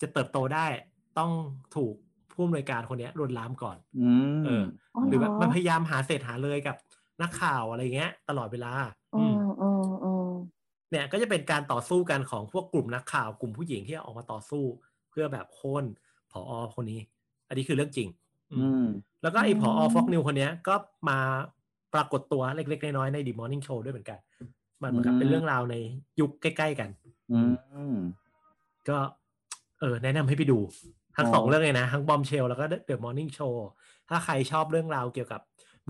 จะเติบโตได้ต้องถูกผู้อำนวยการคนเนี้ยลวนลามก่อนอืมเอออ๋อหรือแบบเหรอมันพยายามหาเศษหาเลยกับนักข่าวอะไรเงี้ย ตลอดเวลาอ๋อือมอ๋ออ๋อ เนี่ยก็จะเป็นการต่อสู้กันของพวกกลุ่มนักข่าวกลุ่มผู้หญิงที่ออกมาต่อสู้ เพื่อแบบโค่นผอคนนี้ อันนี้คือเรื่องจริง อือืมมแล้วก็ไอ้ผอฟ็อกนิวคนเนี้ยก็มาปรากฏตัวเล็กๆน้อยๆในดีมอร์นิ่งโชว์ด้วยเหมือนกัน มันเหมือนกับอืมเป็นเรื่องราวในยุคใกล้ๆกัน อืม ก็ เออ แนะนำให้ไปดู ทั้งอ๋อสองเรื่องเลยนะ ทั้งบอมเชลแล้วก็เดอะมอร์นิ่งโชว์ถ้าใครชอบเรื่องราวเกี่ยวกับ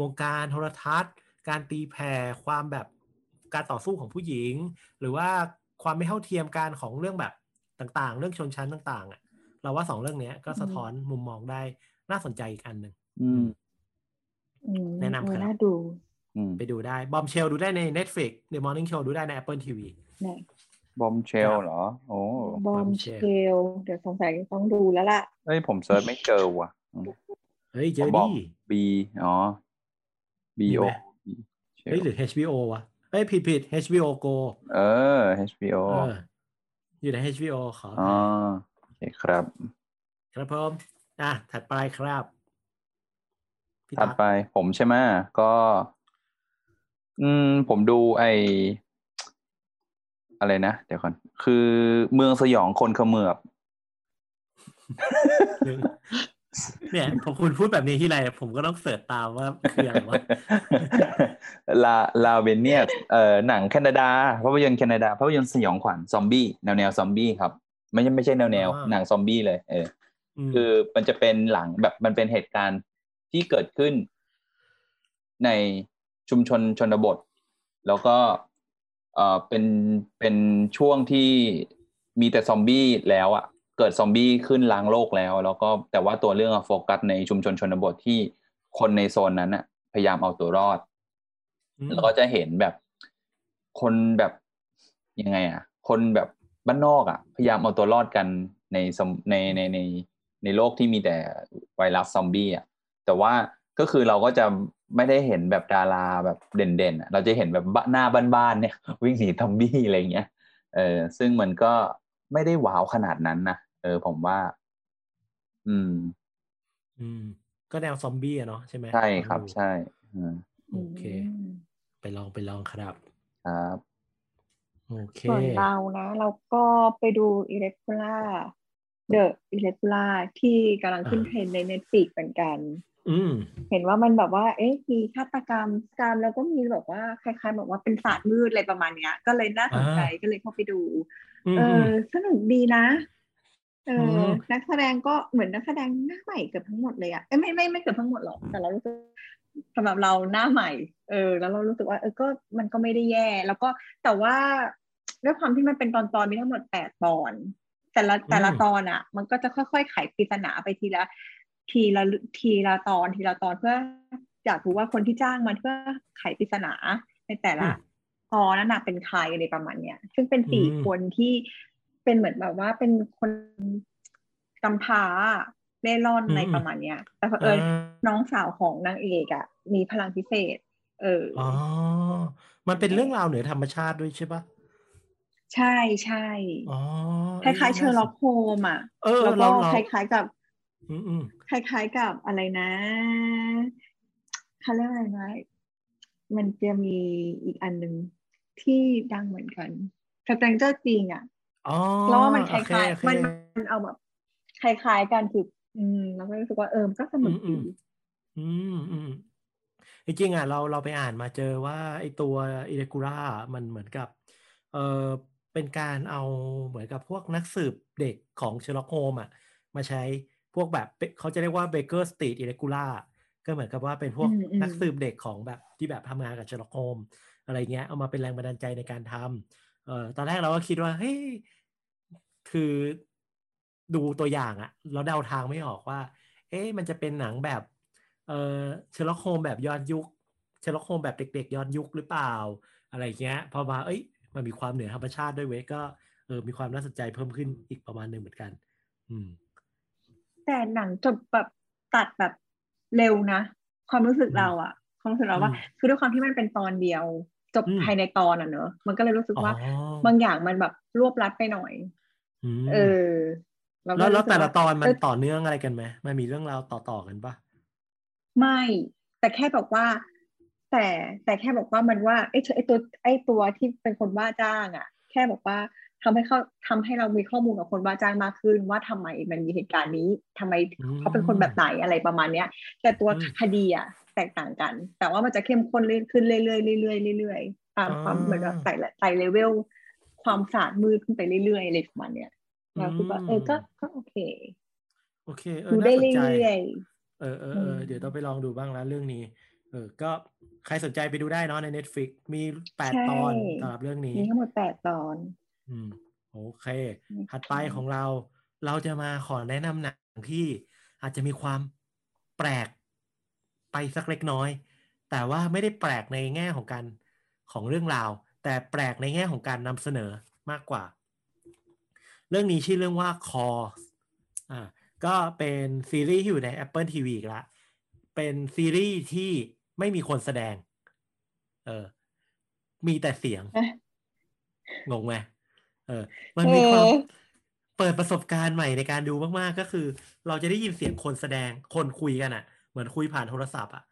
วงการโทรทัศน์ การตีแผ่ความแบบ การต่อสู้ของผู้หญิง หรือว่าความไม่เท่าเทียมกันของเรื่องแบบต่างๆ เรื่องชนชั้นต่างๆอะเราว่าสองเรื่องเนี้ยก็สะท้อนมุมมองได้น่าสนใจอีกอันหนึ่งอืมอืมแนะนำครับเออน่าดูอืมไปดูได้ บอมเชลดูได้ใน Netflix The Morning Show ดูได้ใน Apple TV เนี่ยบอมเชลเหรอ โอ้บอมเชล เดี๋ยวสงสัยต้องดูแล้วล่ะเอ้ย ผมเซิร์ชไม่เจอว่ะอืมเฮ้ย เจอบอกดิ B อ๋อ B มี O ไหมเฮ้ย หรือ HBO วะ เอ้ยผิดผิด HBO Go เออ HBO เอออยู่ใน HBO ขออภัอ๋อยโอเคครับ ครับผมอะถัดไปครับพี่ถัดตั๊กไปผมใช่ไหมก็ อืม ผมดูไออะไรนะ เดี๋ยวก่อน คือเมืองสยองคนเขมือบ เนี่ยพอคุณพูดแบบนี้ที่ไรผมก็ต้องเสิร์ชตามว่าคืออะไรวะลาลาเวนเนียเอ่อหนังแคนาดาภาพยนตร์แคนาดาภาพยนตร์สยองขวัญซอมบี้แนวแนวซอมบี้ครับ ไม่ใช่ไม่ใช่แนวแนวอ่าหนังซอมบี้เลย เออมคือมันจะเป็นหลังแบบมันเป็นเหตุการณ์ที่เกิดขึ้น ในชุมชนชนบท แล้วก็เอ่อเป็นเป็นช่วงที่มีแต่ซอมบี้แล้วอะ่ะ เกิดซอมบี้ขึ้นล้างโลกแล้ว แล้วก็แต่ว่าตัวเรื่องอะโฟกัสในชุมชนชนบทที่คนในโซนนั้นอะพยายามเอาตัวรอดอืมแล้วก็จะเห็นแบบคนแบบยังไงอะคนแบบบ้านนอกอะพยายามเอาตัวรอดกันในสมในในในในโลกที่มีแต่ไวรัสซอมบี้อะแต่ว่าก็คือเราก็จะไม่ได้เห็นแบบดาราแบบเด่นๆอะเราจะเห็นแบบบ้านหน้าบ้านๆเนี่ย วิ่งหนีซอมบี้อะไรเงี้ย เออซึ่งมันก็ไม่ได้ว้าวขนาดนั้นนะ เออผมว่า อืม อืม ก็แนวซอมบี้อะเนาะใช่ไหมใช่ครับดูใช่อืมโอเค ไปลองไปลองครับครับโอเคส่วนเรานะเราก็ไปดู Irregular The Irregular ที่กำลังขึ้นอ่าเทรนด์ใน Netflix เหมือนกันอืมเห็นว่ามันแบบว่า เอ๊ะมีฆาตกรรมการแล้วก็มีแบบว่าคล้ายๆแบบว่าเป็นศาสตร์มืดอะไรประมาณเนี้ย ก็เลยน่าสนใจอ่าก็เลยเข้าไปดูอืมเออือมสนุกดีนะ เอออมนักแสดงก็เหมือนนักแสดงหน้าใหม่เกือบทั้งหมดเลยอะเอ้ยไม่ไม่ไม่เกือบทั้งหมดหรอกแต่เรารู้สึกสำหรับเราหน้าใหม่ เออ แล้วเรารู้สึกว่า เออก็มันก็ไม่ได้แย่ แล้วก็แต่ว่าด้วยความที่มันเป็นตอนตอนๆมีทั้งหมดแปดตอน แต่ละแต่ละตอนอะมันก็จะค่อยๆไขปริศนาไปทีละ ทีละทีละตอนทีละตอนเพื่ออยากรู้ว่าคนที่จ้างมันเพื่อไขปริศนาในแต่ละอืมตอนนั้นน่ะเป็นใครอะไรประมาณเนี้ยซึ่งเป็นสี่อืมคนที่ เป็นเหมือนแบบว่าเป็นคนกำพร้าเล่ร่อนอะไรประมาณเนี้ย แต่เผอิญอ่าน้องสาวของนางเอกอะมีพลังพิเศษเออออ๋อ มันเป็นเรื่องราวเหนือธรรมชาติด้วยใช่ปะใช่ใช่อ๋อคล้ายๆเชอร์ล็อกโฮมส์อะเออแล้วก็เราเราคล้ายๆกับอืมอืมคล้ายๆกับอะไรนะเขาเรียกอะไรนะมันจะมีอีกอันหนึ่งที่ดังเหมือนกัน Stranger Things อะ อ๋อแล้วว่ามันคโอเคล้ายโอเคๆมันมันเอาแบบคล้ายๆกันคืออืมแล้วก็รู้สึกว่าเออมันก็สนุกอืดีมอืมอืมจริงๆอะเราเราไปอ่านมาเจอว่าไอตัวอิเ g กูล่ามันเหมือนกับ เออเป็นการเอาเหมือนกับพวกนักสืบเด็กของเชอร์ล็อกโฮมส์อะ มาใช้พวกแบบเขาจะเรียกว่าเบเกอร์สตรีทอิเ g กูล่าก็เหมือนกับว่าเป็นพวกอืมอืมนักสืบเด็กของแบบที่แบบทำงานกับเชอร์ล็อกโฮมส์อะไรเงี้ยเอามาเป็นแรงบันดาลใจในการทำ เออตอนแรกเราก็คิดว่าเฮ้ยคือดูตัวอย่างอะเราเดาทางไม่ออกว่า เอ๊ะมันจะเป็นหนังแบบเออเชอร์ล็อกโฮมส์แบบย้อนยุคเชอร์ล็อกโฮมส์แบบเด็ก ๆย้อนยุคหรือเปล่า อะไรเงี้ยพอมาเอ้ย มันมีความเหนือธรรมชาติด้วยเว้ยก็เออมีความน่าสนใจเพิ่มขึ้นอีกประมาณหนึ่งเหมือนกัน อืม แต่หนังจบแบบตัดแบบเร็วนะ ความรู้สึกเราอะความรู้สึกเราว่าอืมคือด้วยความที่มันเป็นตอนเดียว จบอืมภายในตอนอะเนอะมันก็เลยรู้สึกว่าอ๋อบางอย่างมันแบบรวบรัดไปหน่อยอืมเออเราก็แล้วแล้วรู้สึกแต่ละว่าตอนมันเออต่อเนื่องอะไรกันไหมมันมีเรื่องราวต่อๆกันปะไม่ แต่แค่บอกว่า แต่แต่แค่บอกว่ามันว่าไอ้เธอไอ้ตัวไอ้ตัวที่เป็นคนว่าจ้างอะ แค่บอกว่าทำให้เขาทำให้เรามีข้อมูลกับคนว่าจ้างมากขึ้น ว่าทำไมมันมีเหตุการณ์นี้ทำไมเขาเป็นคนแบบไหนอะไรประมาณเนี้ย แต่ตัวคดีอะ แตกต่างกัน แต่ว่ามันจะเข้มข้นเรื่อยขึ้นเรื่อยๆเรื่อยๆเรื่อยๆตามความเหมือนกับไต่ไต่เลเวลความศาสตร์มืดขึ้นไปเรื่อยๆอะไรประมาณเนี้ยเราคิดว่าเออก็ก็โอเคโอเคเออดูได้น่าสนใจเรื่อยเออเออเอออืมเดี๋ยวต้องไปลองดูบ้างแล้วเรื่องนี้ เออ ก็ใครสนใจไปดูได้เนาะใน Netflix มีแปดใช่ตอนสำหรับเรื่องๆนี้ มีทั้งหมดแปดตอน อืมโอเคนะคะถัดไปของเรา เราจะมาขอแนะนำหนังที่อาจจะมีความแปลก ไปสักเล็กน้อย แต่ว่าไม่ได้แปลกในแง่ของการของเรื่องราว แต่แปลกในแง่ของการนำเสนอมากกว่า เรื่องนี้ชื่อเรื่องว่า Call อ่าก็เป็นซีรีส์ที่อยู่ใน Apple TV อีกละเป็นซีรีส์ที่ไม่มีคนแสดง เออ มีแต่เสียงเอ๊ะงงไหมเออ มันมีความเออเปิดประสบการณ์ใหม่ในการดูมาก ๆ ก็คือ เราจะได้ยินเสียงคนแสดงคนคุยกันอะ เหมือนคุยผ่านโทรศัพท์อะ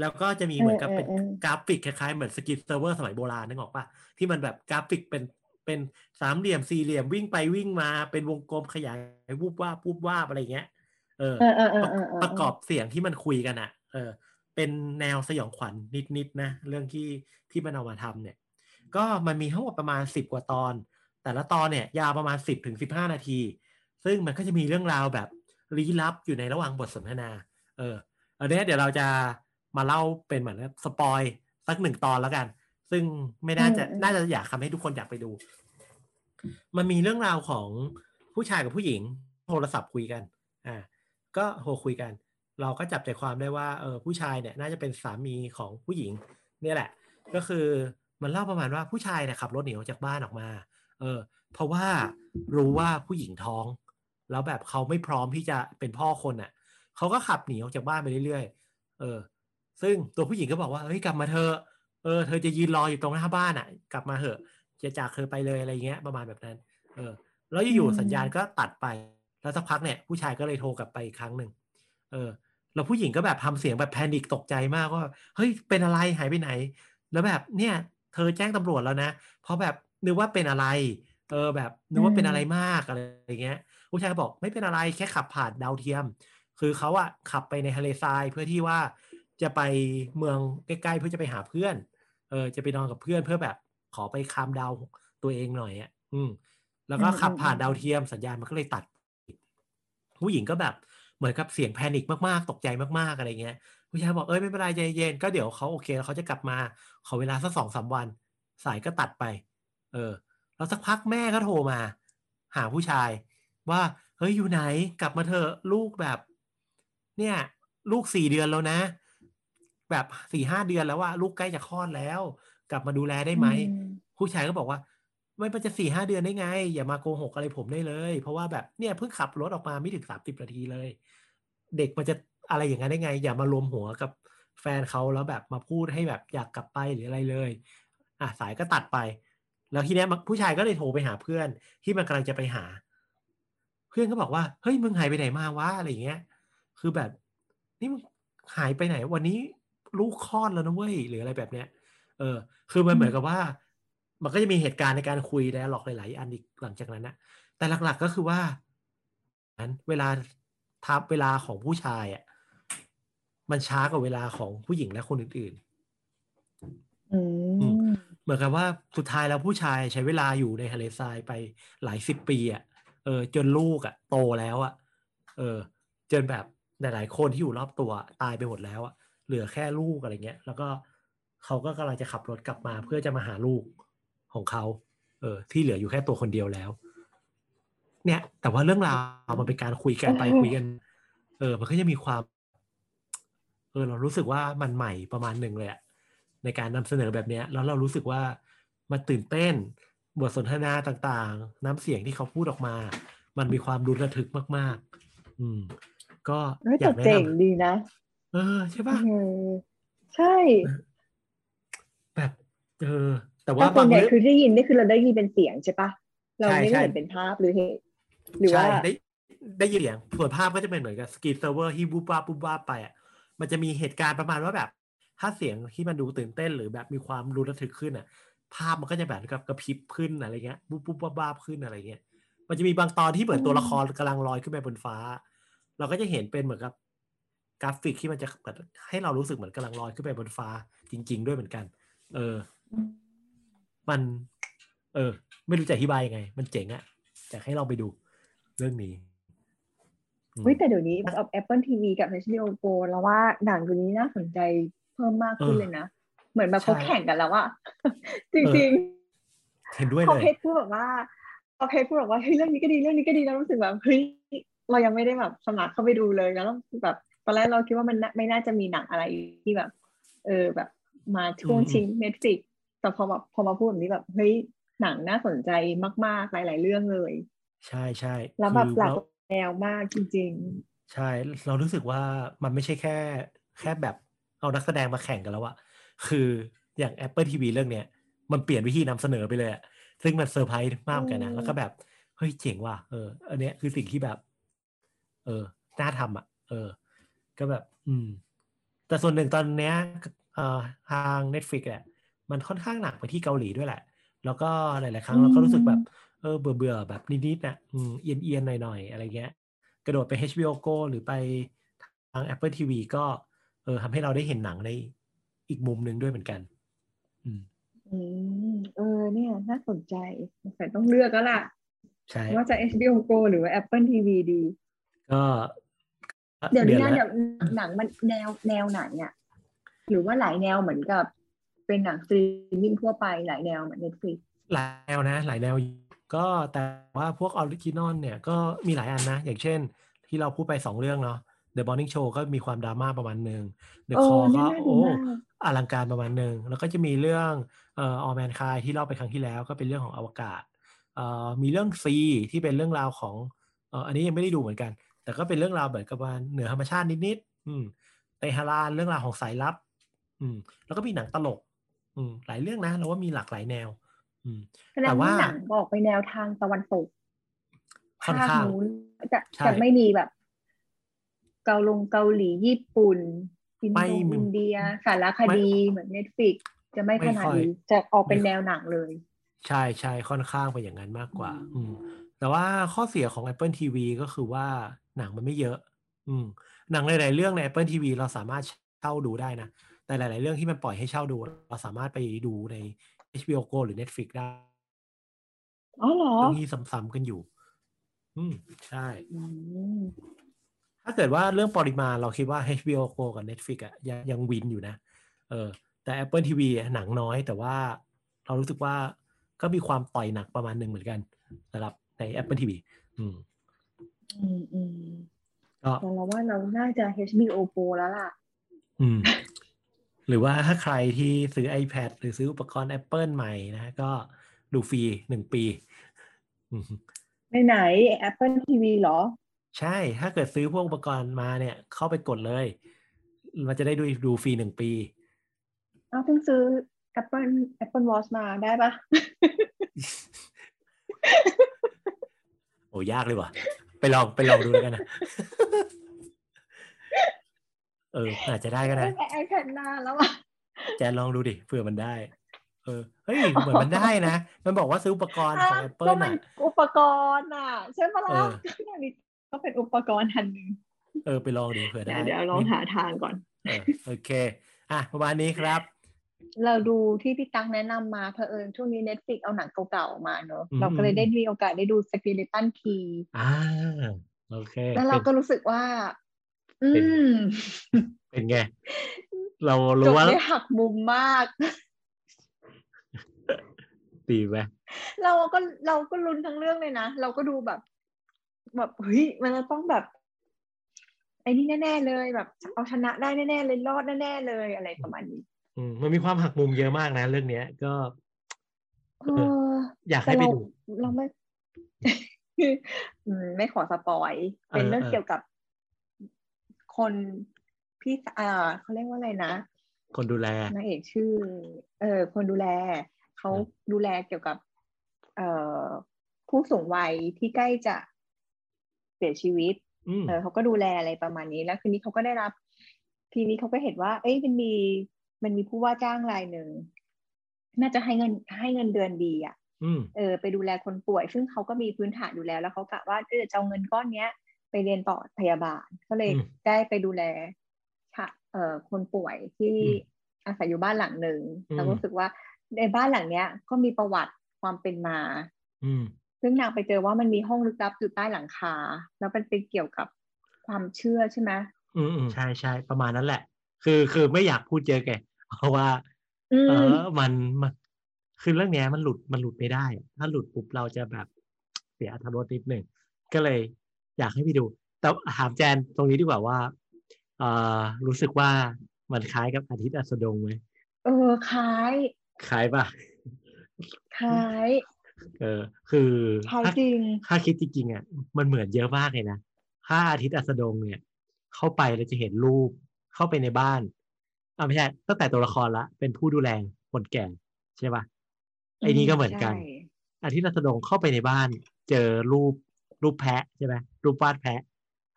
แล้วก็จะมีเหมือนกับเป็นเออเออเออกราฟิกคล้ายๆเหมือน screensaver สมัยโบราณนึกออกปะที่มันแบบกราฟิกเป็นเป็นสามเหลี่ยมสี่เหลี่ยมวิ่งไปวิ่งมาเป็นวงกลมขยายวูบวาบวูบวาบอะไรเงี้ยเออเออเออเออเออเออ ประกอบเสียงที่มันคุยกันอะ เออ เป็นแนวสยองขวัญนิดๆนะ เรื่องที่ที่มันเอามาทำเนี่ย ก็มันมีทั้งหมดประมาณสิบกว่าตอน แต่ละตอนเนี่ย ยาวประมาณสิบถึงสิบห้านาที ซึ่งมันก็จะมีเรื่องราวแบบลี้ลับอยู่ในระหว่างบทสนทนา เออ อันเนี้ยเดี๋ยวเราจะมาเล่าเป็นเหมือนสปอยสักหนึ่งตอนแล้วกัน ซึ่งไม่น่าจะอืมอืมน่าจะอยากทำให้ทุกคนอยากไปดู มันมีเรื่องราวของผู้ชายกับผู้หญิง โทรศัพท์คุยกัน อ่า ก็โทรคุยกัน เราก็จับใจความได้ว่าเออผู้ชายเนี่ย น่าจะเป็นสามีของผู้หญิง เนี่ยแหละ ก็คือมันเล่าประมาณว่าผู้ชายเนี่ยขับรถหนีออกจากบ้านออกมา เออ เพราะว่ารู้ว่าผู้หญิงท้อง แล้วแบบเขาไม่พร้อมที่จะเป็นพ่อคนอะ เขาก็ขับหนีออกจากบ้านไปเรื่อยๆ เออ ซึ่งตัวผู้หญิงก็บอกว่าเฮ้ยกลับมาเธอ เออเธอจะยืนรออยู่ตรงหน้าบ้านอะ กลับมาเถอะจะจากเธอไปเลยอะไรเงี้ย ประมาณแบบนั้น เออ แล้วอยู่ๆสัญญาณก็ตัดไป แล้วสักพักเนี่ย ผู้ชายก็เลยโทรกลับไปอีกครั้งหนึ่ง เออ แล้วผู้หญิงก็แบบทำเสียงแบบแพนิคตกใจมากว่าเฮ้ยเป็นอะไรหายไปไหน แล้วแบบเนี่ยเธอแจ้งตำรวจแล้วนะ เพราะแบบนึกว่าเป็นอะไร เออแบบนึกว่าเป็นอะไรมากอะไรอย่างเงี้ย ผู้ชายก็บอกไม่เป็นอะไรแค่ขับผ่านดาวเทียม คือเขาอะขับไปในทะเลทรายเพื่อที่ว่าจะไปเมืองใกล้ๆ เพื่อจะไปหาเพื่อน เออจะไปนอนกับเพื่อนเพื่อแบบขอไปคามดาวตัวเองหน่อยอะอืม แล้วก็ขับผ่านดาวเทียมสัญญาณมันก็เลยตัด ผู้หญิงก็แบบเหมือนกับเสียงแพนิคมากๆ ตกใจมากๆอะไรเงี้ยผู้ชายบอกเอ้ยไม่เป็นไรใจเย็นก็เดี๋ยวเขาโอเคแล้วเขาจะกลับมาขอเวลาสักสองสามวัน สายก็ตัดไป เออ แล้วสักพักแม่ก็โทรมา หาผู้ชายว่าเฮ้ยอยู่ไหนกลับมาเถอะลูกแบบ เนี่ย ลูกสี่เดือนแล้วนะ แบบสี่ห้าเดือนแล้วว่าลูกใกล้จะคลอดแล้ว กลับมาดูแลได้ไหมอืมผู้ชายก็บอกว่า ไม่มันจะสี่ห้าเดือนได้ไง อย่ามาโกหกอะไรผมได้เลย เพราะว่าแบบเนี่ยเพิ่งขับรถออกมาไม่ถึงสามสิบนาทีเลย เด็กมันจะอะไรอย่างนั้นได้ไง อย่ามารวมหัวกับแฟนเขาแล้วแบบมาพูดให้แบบอยากกลับไปหรืออะไรเลย อะสายก็ตัดไป แล้วทีเนี้ยมันผู้ชายก็เลยโทรไปหาเพื่อนที่มันกำลังจะไปหา เพื่อนก็บอกว่าเฮ้ยมึงหายไปไหนมาวะอะไรอย่างเงี้ย คือแบบ นี่มึงหายไปไหน วันนี้ลูกคลอดแล้วนะเว้ยหรืออะไรแบบเนี้ย เออ คือมันเหมือนกับว่า มันก็จะมีเหตุการณ์ในการคุยแล้วหลอกหลาย ๆ อันอีกหลังจากนั้นนะแต่หลัก ๆ ก็คือว่านั้นเวลาทับเวลาของผู้ชายอะมันช้ากว่าเวลาของผู้หญิงและคนอื่นอืมๆเหมือนกับว่าสุดท้ายแล้วผู้ชายใช้เวลาอยู่ในทะเลทรายไปหลายสิบปีอะเออ จนลูกอะ โตแล้วอะ เออ จนแบบ หลายๆคนที่อยู่รอบตัวตายไปหมดแล้วอะเหลือแค่ลูกอะไรเงี้ย แล้วก็เขาก็กำลังจะขับรถกลับมาเพื่อจะมาหาลูกของเขา เออ ที่เหลืออยู่แค่ตัวคนเดียวแล้ว เนี่ย แต่ว่าเรื่องราวมันเป็นการคุยกันไปคุยกัน เออ มันก็จะมีความ เออ เรารู้สึกว่ามันใหม่ประมาณหนึ่งเลยอะในการนำเสนอแบบเนี้ย แล้วเรารู้สึกว่ามันตื่นเต้น บทสนทนาต่างๆ น้ำเสียงที่เขาพูดออกมา มันมีความรุนระทึกมาก ๆ อืม ก็เฮ้ยอแต่ยากแนะเจ๋งนำดีนะ เออ ใช่ป่ะเออใช่ แบบเออแต่แต่ว่าส่วบานงใหญ่เรื่องคือได้ยินนี่คือเราได้ยินเป็นเสียงใช่ปะเราใช่ไม่ได้ใช่เห็นเป็นภาพหรือเหตุหรือว่าใช่ได้ได้ยินเสียงส่วนภาพก็จะเป็นเหมือนกับสกรีนเซิร์ฟเวอร์ที่บูบวาบบูบวาบไปอะมันจะมีเหตุการณ์ประมาณว่าแบบ ถ้าเสียงที่มันดูตื่นเต้นหรือแบบมีความรุนระทึกขึ้นอะ ภาพมันก็จะแบบกับกระพริบขึ้นอะไรเงี้ยบูบบูบวาบวาบขึ้นอะไรเงี้ยมันจะมีบางตอนที่เหมือนตัวละครกำลังลอยขึ้นไปบนฟ้า เราก็จะเห็นเป็นเหมือนกับกราฟิกที่มันจะแบบให้เรารู้สึกเหมือนกำลังลอยขึ้นไปบนฟ้าจริง ๆ ด้วยเหมือนกัน เออ มัน เออ ไม่รู้จะอธิบายยังไง มันเจ๋งอะอยากให้เราไปดูเรื่องนี้อืมเฮ้ยแต่เดี๋ยวนี้แบบ Apple TV กับ HBO Go แล้วว่าหนังตัวนี้น่าสนใจเพิ่มมากขึ้นเออเลยนะ เหมือนแบบเขาใช่แข่งกันแล้วอะจเออริงเห็นด้วยๆพเลอยเพชรพูดแบบว่าพอเพชรพูดแบบว่าเฮ้ยเรื่องนี้ก็ดีเรื่องนี้ก็ดีแล้วรู้สึกแบบเฮ้ย เรายังไม่ได้แบบสมัครเข้าไปดูเลยแล้วแบบตอนแรกเราคิดว่ามันน่าไม่น่าจะมีหนังอะไรที่แบบ เออแบบมาช่วงอืมชิง Netflix แต่พอแบบพอมาพูดแบบนี้แบบเฮ้ยหนังน่าสนใจมากๆหลาย ๆ เรื่องเลย ใช่ใช่แล้วแบบคือหลากเราแนวมากจริงใช่ เรารู้สึกว่ามันไม่ใช่แค่แค่แบบเอานักแสดงมาแข่งกันแล้วอะคืออย่าง Apple TV เรื่องเนี้ยมันเปลี่ยนวิธีนำเสนอไปเลยอะซึ่งมันเซอร์ไพรส์มากเหมือนกันนะอืมแล้วก็แบบ เฮ้ยเจ๋งว่ะเออ อันเนี้ยคือสิ่งที่แบบ เออน่าทำอะ เออ ก็แบบ อืม แต่ส่วนหนึ่งตอนเนี้ยเอ่อทาง Netflix อะมันค่อนข้างหนักไปที่เกาหลีด้วยแหละ แล้วก็หลาย ๆ ครั้งเราก็รู้สึกแบบเออเบื่อเบื่อๆแบบนิดๆนะอืมเอียนเอียนๆหน่อย ๆ อะไรเงี้ย กระโดดไป HBO Go หรือไปทาง Apple TV ก็เออทำให้เราได้เห็นหนังในอีกมุมหนึ่งด้วยเหมือนกัน อืมอืมเออ เนี่ย น่าสนใจสงสัยต้องเลือกแล้วล่ะ ใช่ ว่าจะ HBO Go หรือว่า Apple TV ดี ก็เดี๋ยวนี้นะดือเดี๋ยละวหนังมันแนวแนวไหนอะหรือว่าหลายแนวเหมือนกับ เป็นหนังสตรีมมิ่งทั่วไปหลายแนวเหมือน Netflix หลายแนวนะ หลายแนวก็แต่ว่าพวก original เนี่ยก็มีหลายอันนะ อย่างเช่น ที่เราพูดไปสองเรื่องเนาะ The Morning Show ก็มีความดราม่าประมาณหนึ่ง The เออ Call เนี่ยก็น่าดูโอ้มากอลังการประมาณหนึ่ง แล้วก็จะมีเรื่องเอ่อ All Mankind ที่เล่าไปครั้งที่แล้วก็เป็นเรื่องของอวกาศเอ่อมีเรื่อง See ที่เป็นเรื่องราวของเอ่ออันนี้ยังไม่ได้ดูเหมือนกัน แต่ก็เป็นเรื่องราวแบบกับว่าเหนือธรรมชาตินิดๆอืมในฮารานเรื่องราวของสายลับ อืม แล้วก็มีหนังตลก อืม หลายเรื่องนะเราว่ามีหลากหลายแนว อืมแสดแต่งว่าว่าหนังบอกไปแนวทางตะวันตกค่อนภาคข้างนู้นจะใช่จะไม่มีแบบ เกาลงเกาหลีญี่ปุ่นอินไม่โดมีอินเดียสารคดีเหมือนเน็ตฟิกจะไม่ไม่ขนาดค่อยนี้จะออกเป็นไม่แนวหนังเลย ใช่ใช่ค่อนข้างไปอย่างนั้นมากกว่า อือืมมแต่ว่าข้อเสียของ Apple TV ก็คือว่า หนังมันไม่เยอะ อืมหนังหลายๆเรื่องใน Apple TV เราสามารถเช่าดูได้นะ แต่หลาย ๆ เรื่องที่มันปล่อยให้เช่าดู เราสามารถไปดูใน HBO Go หรือ Netflix ได้อ๋อเหรอเรื่องที่ซ้ำๆกันอยู่ อืมใช่อืมถ้าเกิดว่าเรื่องปริมาณเราคิดว่า HBO Go กับ Netflix อะยังยังวินอยู่นะ เออ แต่ Apple TV อะหนังน้อย แต่ว่าเรารู้สึกว่าก็มีความต่อยหนักประมาณหนึ่งเหมือนกันสำหรับใน Apple TV อืม อืมอืมก็แต่เราว่าเราน่าจะ HBO Pro แล้วล่ะ อืม หรือว่าถ้าใครที่ซื้อ iPad หรือซื้ออุปกรณ์ Apple ใหม่นะ ก็ดูฟรีหนึ่งปีอืมในไหน Apple TV เหรอ ใช่ ถ้าเกิดซื้อพวกอุปกรณ์มาเนี่ย เข้าไปกดเลย มันจะได้ดูดูฟรีหนึ่งปีอ้าวเพิ่งซื้อ Apple Apple Watch มาได้ปะโอ้ยากเลยว่ะ ไปลองไปลองดูแล้วกันนะเออ อาจจะได้ก็ได้ไอแพดนานแล้วอะแจนลองดูดิเผื่อมันได้ เออเฮ้ยเหมือนมันได้นะมันบอกว่าซื้ออุปกรณ์ของก็ Apple มันน่ะอุปกรณ์อะใช่ปะเอล่ะอก็อย่างนี้ก็เป็นอุปกรณ์อันหนึ่งเออไปลองดูเผื่อเดี๋ได้ยวเดี๋ยวลองหาทางก่อนเออโอเค อะประมาณนี้ครับ เราดูที่พี่ตั๊กแนะนำมาเผอิญช่วงนี้ Netflix เอาหนังเก่าๆมาเนอะอืมเราก็เลยได้มีโอกาสได้ดู Skeleton Key อ่าโอเค แล้วเราเป็นก็รู้สึกว่า อืเป็นมเป็นไง เราจรู้บว่าได้หักมุมมากดีไหมเราก็เราก็ลุ้นทั้งเรื่องเลยนะ เราก็ดูแบบ แบบเฮ้ยมันจะต้องแบบไอ้นี่แน่ ๆ เลยแบบ เอาชนะได้แน่ ๆ เลยรอดแน่ ๆ เลยอะไรประมาณนี้อื มมันมีความหักมุมเยอะมากนะ เรื่องเนี้ย ก็เอออยากแต่ให้ไปเราดูเราไม่อืมไม่ขอสปอยเออเป็นเรื่องเออเกี่ยวกับคนพี่เอ่อเขาเรียกว่าอะไรนะ คนดูแลนางเอกชื่อ เออ คนดูแล เขาอืมดูแลเกี่ยวกับ เอ่อผู้สูงวัยที่ใกล้จะเสียชีวิตอืมเออเขาก็ดูแลอะไรประมาณนี้แล้วคืนนี้เขาก็ได้รับ ทีนี้เขาก็เห็นว่า เอ้ยมันมี มันมีผู้ว่าจ้างรายหนึ่งน่าจะให้เงินให้เงินเดือนดีอะอืมเออไปดูแลคนป่วย ซึ่งเขาก็มีพื้นฐานอยู่แล้ว แล้วเขากะว่าเออจะเอาเงินก้อนเนี้ย ไปเรียนต่อพยาบาล ก็เลยอืมได้ไปดูแลค่ะเอ่อคนป่วยที่อืมอาศัยอยู่บ้านหลังหนึ่งอืมแล้วรู้สึกว่าในบ้านหลังเนี้ย ก็มีประวัติความเป็นมา อืมซึ่งนางไปเจอว่ามันมีห้องลึกลับอยู่ใต้หลังคา แล้วมันเป็นเกี่ยวกับความเชื่อใช่ไหมอืมอืมใช่ใช่ประมาณนั้นแหละ คือคือไม่อยากพูดเยอะแก เพราะว่าอืเอมอมันมันคือเรื่องเนี้ยมันหลุดมันหลุดไม่ได้ ถ้าหลุดปุ๊บเราจะแบบเสียอรรถรสนิดหนึ่งก็เลยอยากให้ไปดู แต่ถามแจนตรงนี้ดีกว่าว่าเอ่อรู้สึกว่ามันคล้ายกับอาทิตย์อัสดงไหมเออคล้ายคล้ายป่ะคล้ายเออคือคล้ายถ้าจริงถ้าคิดจริงๆอะมันเหมือนเยอะมากเลยนะถ้าอาทิตย์อัสดงเนี่ย เข้าไปเราจะเห็นรูปเข้าไปในบ้าน อ่าไม่ใช่ ตั้งแต่ตัวละครละ เป็นผู้ดูแลคนแก่ใช่ป่ะไอ้นี่ก็เหมือนกันใช่อาทิตย์รัตดงเข้าไปในบ้าน เจอรูปรูปแพะใช่ไหมรูปวาดแพะ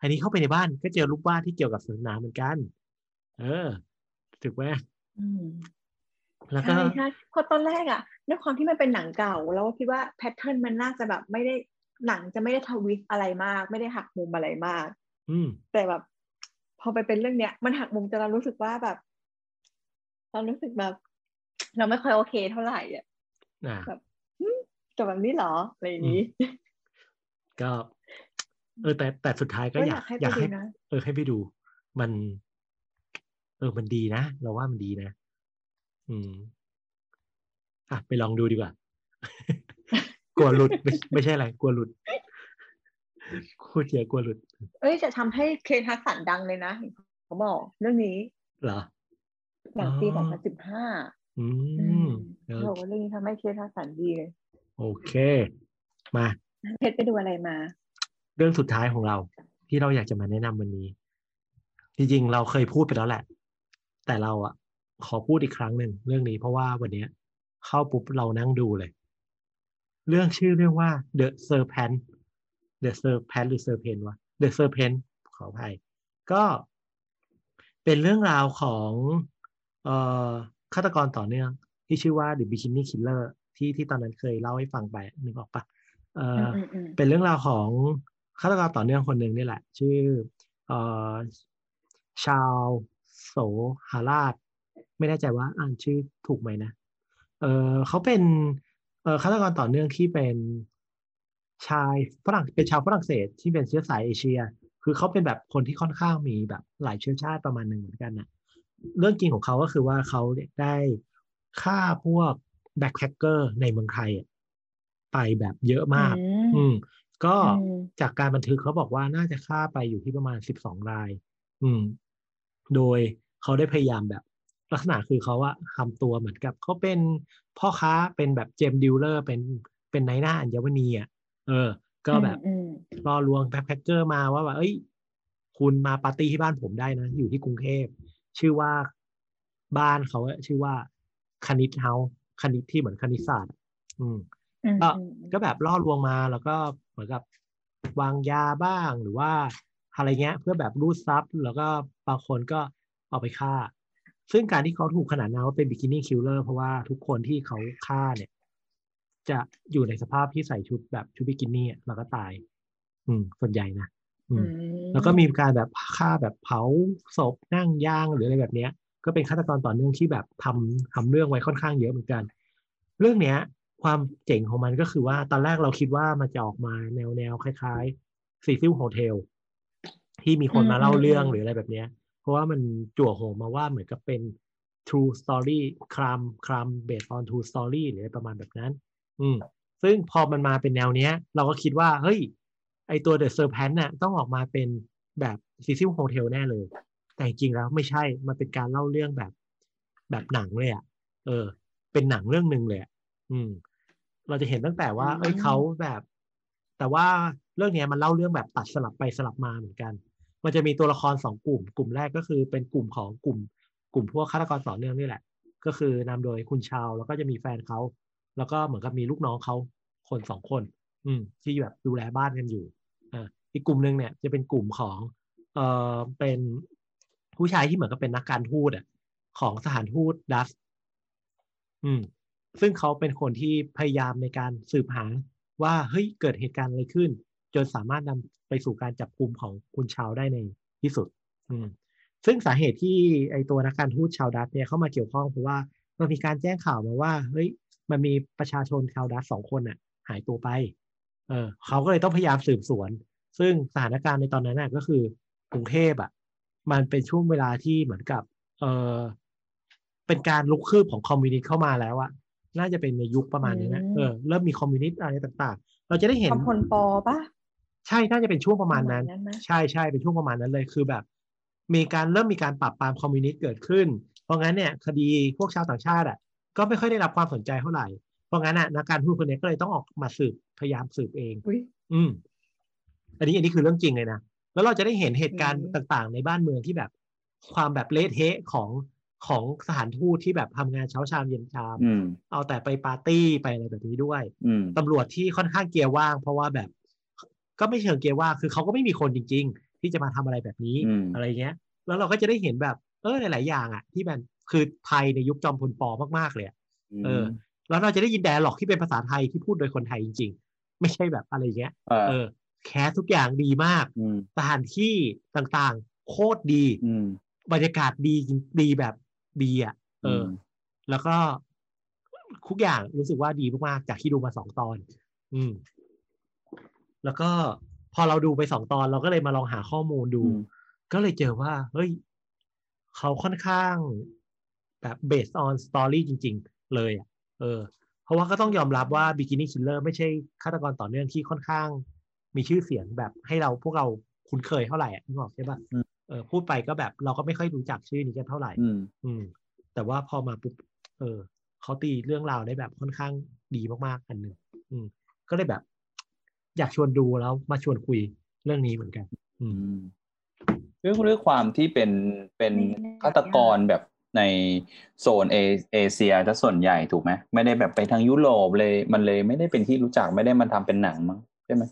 อันนี้เข้าไปในบ้านก็เจอรูปวาดที่เกี่ยวกับศาสนาเหมือนกัน เออถูกไหมอืมแล้วก็ใช่ใช่เพราะตอนแรกอะด้วยความที่มันเป็นหนังเก่า แล้วก็คิดว่าแพทเทิร์นมันน่าจะแบบไม่ได้หนังจะไม่ได้ทวิสต์อะไรมาก ไม่ได้หักมุมอะไรมาก อืมแต่แบบ พอไปเป็นเรื่องเนี้ย มันหักมุมจนเรารู้สึกว่าแบบ เรารู้สึกแบบ เราไม่ค่อยโอเคเท่าไหร่อะอ่าจบแบบนี้เหรออะไรอย่างนี้ ก็ เออ แต่แต่สุดท้ายก็ก็ออยากกให้อไปยากดูให้นะเออให้ไปดู มัน เออมันดีนะ เราว่ามันดีนะ อืมอะไปลองดูดีกว่า กลัวหลุดไม่ไม่ใช่อะไรกลัวหลุดพูดเสียกลัวหลุด เอ้ยจะทำให้เคนทักสันดังเลยนะเห็นเขาบอกเรื่องนี้ เหรอ หลังปีอ๋สอองพันสิบห้าอืมเออเขาบอกว่าเรื่องนี้ทำให้เคนทักสันดีเลย โอเค มาเพชรไปดูอะไรมา เรื่องสุดท้ายของเรา ที่เราอยากจะมาแนะนำวันนี้ จริงๆ เราเคยพูดไปแล้วแหละ แต่เราอะ ขอพูดอีกครั้งหนึ่งเรื่องนี้เพราะว่าวันเนี้ยเข้าปุ๊บเรานั่งดูเลย เรื่องชื่อเรื่องว่า The Serpent The Serpent หรือ Serpent วะ The Serpent ขออภัยก็เป็นเรื่องราวของเอ่อ ฆาตกรต่อเนื่อง ที่ชื่อว่า The Bikini Killer ที่ที่ตอนนั้นเคยเล่าให้ฟังไปนึกออกปะเอ่อออืมอืมเป็นเรื่องราวของฆาตกรต่อเนื่องคนหนึ่งนี่แหละ ชื่อเอ่อชาวโสหราช ไม่แน่ใจว่าอ่านชื่อถูกไหมนะเออเขาเป็นเอ่อฆาตกรต่อเนื่องที่เป็นชายฝรั่งเป็นชาวฝรั่งเศสที่เป็นเชื้อสายเอเชีย คือเขาเป็นแบบคนที่ค่อนข้างมีแบบหลายเชื้อชาติประมาณหนึ่งเหมือนกันนะ เรื่องจริงของเขาก็คือว่าเขาเนี่ยได้ฆ่าพวกแบ็คแพคเกอร์ในเมืองไทยอะไปแบบเยอะมาก อือืมมก็อืมจากการบันทึกเขาบอกว่าน่าจะฆ่าไปอยู่ที่ประมาณสิบสองราย อืม โดยเขาได้พยายามแบบลักษณะคือเขาอะทำตัวเหมือนกับเขาเป็นพ่อค้าเป็นแบบ gem dealer เป็นเป็นนายหน้าอัญมณีอะเออ ก็แบบอืมล่อลวง backpacker มาว่าแบบเอ้ย คุณมาปาร์ตี้ที่บ้านผมได้นะ อยู่ที่กรุงเทพ ชื่อว่าบ้านเขาอะชื่อว่าคณิตเฮาคณิตที่เหมือนคณิตศาสตร์อะอืมอืมก็อืมก็แบบล่อลวงมาแล้วก็เหมือนกับวางยาบ้างหรือว่าอะไรเงี้ย เพื่อแบบรูดทรัพย์แล้วก็บางคนก็เอาไปฆ่า ซึ่งการที่เขาถูกขนานนามว่าเป็น Bikini Killer เพราะว่าทุกคนที่เขาฆ่าเนี่ย จะอยู่ในสภาพที่ใส่ชุดแบบชุดบิกินี่อะแล้วก็ตาย อืมส่วนใหญ่นะอืมอืม แล้วก็มีการแบบฆ่าแบบเผาศพนั่งย่างหรืออะไรแบบเนี้ย ก็เป็นฆาตกรต่อเนื่องที่แบบทำทำเรื่องไว้ค่อนข้างเยอะเหมือนกัน เรื่องเนี้ย ความเจ๋งของมันก็คือว่าตอนแรกเราคิดว่ามันจะออกมาแนวแนวคล้ายๆ Cecil Hotel ที่มีคนมาเล่าเรื่องหรืออะไรแบบเนี้ย เพราะว่ามันจั่วโหมมาว่าเหมือนกับเป็น true story ครามคราม based on true story หรืออะไรประมาณแบบนั้น อืม ซึ่งพอมันมาเป็นแนวเนี้ย เราก็คิดว่า เฮ้ย ไอตัว The Serpent น่ะต้องออกมาเป็นแบบ Cecil Hotel แน่เลย แต่จริงๆแล้วไม่ใช่ มันเป็นการเล่าเรื่องแบบ แบบหนังเลยอะ เออ เป็นหนังเรื่องหนึ่งเลยอะอืม เราจะเห็นตั้งแต่ว่า เอ้ยเขาแบบ แต่ว่าเรื่องเนี้ยมันเล่าเรื่องแบบตัดสลับไปสลับมาเหมือนกัน มันจะมีตัวละครสองกลุ่ม กลุ่มแรกก็คือเป็นกลุ่มของกลุ่ม กลุ่มพวกฆาตกรต่อเนื่องนี่แหละ ก็คือนำโดยคุณชาวแล้วก็จะมีแฟนเขา แล้วก็เหมือนกับมีลูกน้องเขาคนสองคน อืมที่แบบดูแลบ้านกันอยู่อ่าอีกกลุ่มหนึ่งเนี่ยจะเป็นกลุ่มของเอ่อเป็นผู้ชายที่เหมือนกับเป็นนักการทูตอะของสถานทูตดัสอืมซึ่งเขาเป็นคนที่พยายามในการสืบหาว่าเฮ้ยเกิดเหตุการณ์อะไรขึ้น จนสามารถนำไปสู่การจับกลุ่มของคุณชาวได้ในที่สุด อืมซึ่งสาเหตุที่ไอตัวนักการทูตชาวดัตเนี่ยเข้ามาเกี่ยวข้องเพราะว่ามันมีการแจ้งข่าวมาว่าเฮ้ยมันมีประชาชนชาวดัตสองคนน่ะ หายตัวไป เออเขาก็เลยต้องพยายามสืบสวน ซึ่งสถานการณ์ในตอนนั้นน่ะก็คือกรุงเทพอะ มันเป็นช่วงเวลาที่เหมือนกับ เออเป็นการลุกคืบของคอมมิวนิสต์เข้ามาแล้วอะน่าจะเป็นในยุคประมาณนี้นะอืมเออเริ่มมีคอมมิวนิสต์อะไรต่างๆ เราจะได้เห็นคำพลปอปะใช่น่าจะเป็นช่วงประมาณนั้นประมาณนั้นไหมใช่ใช่เป็นช่วงประมาณนั้นเลยคือแบบ มีการเริ่มมีการปราบปรามคอมมิวนิสต์เกิดขึ้น เพราะงั้นเนี่ย คดีพวกชาวต่างชาติอะ ก็ไม่ค่อยได้รับความสนใจเท่าไหร่เพ ราะงั้นอะนักการทูตคนนี้ก็เลยต้องออกมาสืบพยายามสืบเองอุ้ยอืม อันนี้อันนี้คือเรื่องจริงเลยนะแล้วเราจะได้เห็นเหตุการณ์อืมต่างๆ ในบ้านเมืองที่แบบ ความแบบเละเทะของของสถานทูตที่แบบทำงานเช้าชามเย็นชามอืมเอาแต่ไปปาร์ตี้ไปอะไรแบบนี้ด้วยอืมตำรวจที่ค่อนข้างเกียร์ว่าง เพราะว่าแบบ ก็ไม่เชิงเกียร์ว่างคือเขาก็ไม่มีคนจริง ๆ ที่จะมาทำอะไรแบบนี้อืมอะไรเงี้ย แล้วเราก็จะได้เห็นแบบเออหลาย ๆ อย่างอะ ที่มันคือไทยในยุคจอมพลปอมากๆเลยอะเออ แล้วเราจะได้ยิน dialogue ที่เป็นภาษาไทยที่พูดโดยคนไทยจริง ๆ ไม่ใช่แบบอะไรเงี้ย เออเออ cast ทุกอย่างดีมากอืมสถานที่ต่างๆ โคตรดีอืมบรรยากาศดีจริงดีแบบดีอะ เอออมแล้วก็ทุกอย่างรู้สึกว่าดีมากๆจากที่ดูมาสองตอน อืม แล้วก็พอเราดูไปสองตอนเราก็เลยมาลองหาข้อมูลดูอืมก็เลยเจอว่า เฮ้ย เขาค่อนข้างแบบ based on story จริง ๆ เลยอะ เออ เพราะว่าก็ต้องยอมรับว่า Beginning Killer ไม่ใช่ฆาตกรต่อเนื่องที่ค่อนข้าง มีชื่อเสียงแบบให้เราพวกเราคุ้นเคยเท่าไหร่อะนึกออกใช่ปะอืมเออพูดไปก็แบบเราก็ไม่ค่อยรู้จักชื่อนี้กันเท่าไหร่อืมอืม แต่ว่าพอมาปุ๊บเออเขาตีเรื่องราวได้แบบค่อนข้างดีมากๆอันหนึ่งอืม ก็เลยแบบ อยากชวนดูแล้วมาชวนคุยเรื่องนี้เหมือนกัน อืมด้วยด้วยความที่เป็นเป็นไม่ได้ฆาตกรแบบ ในโซนเอเอเชียจะส่วนใหญ่ถูกไหมไม่ได้แบบไปทางยุโรปเลย มันเลยไม่ได้เป็นที่รู้จักไม่ได้มาทำเป็นหนังมั้งใช่ไหม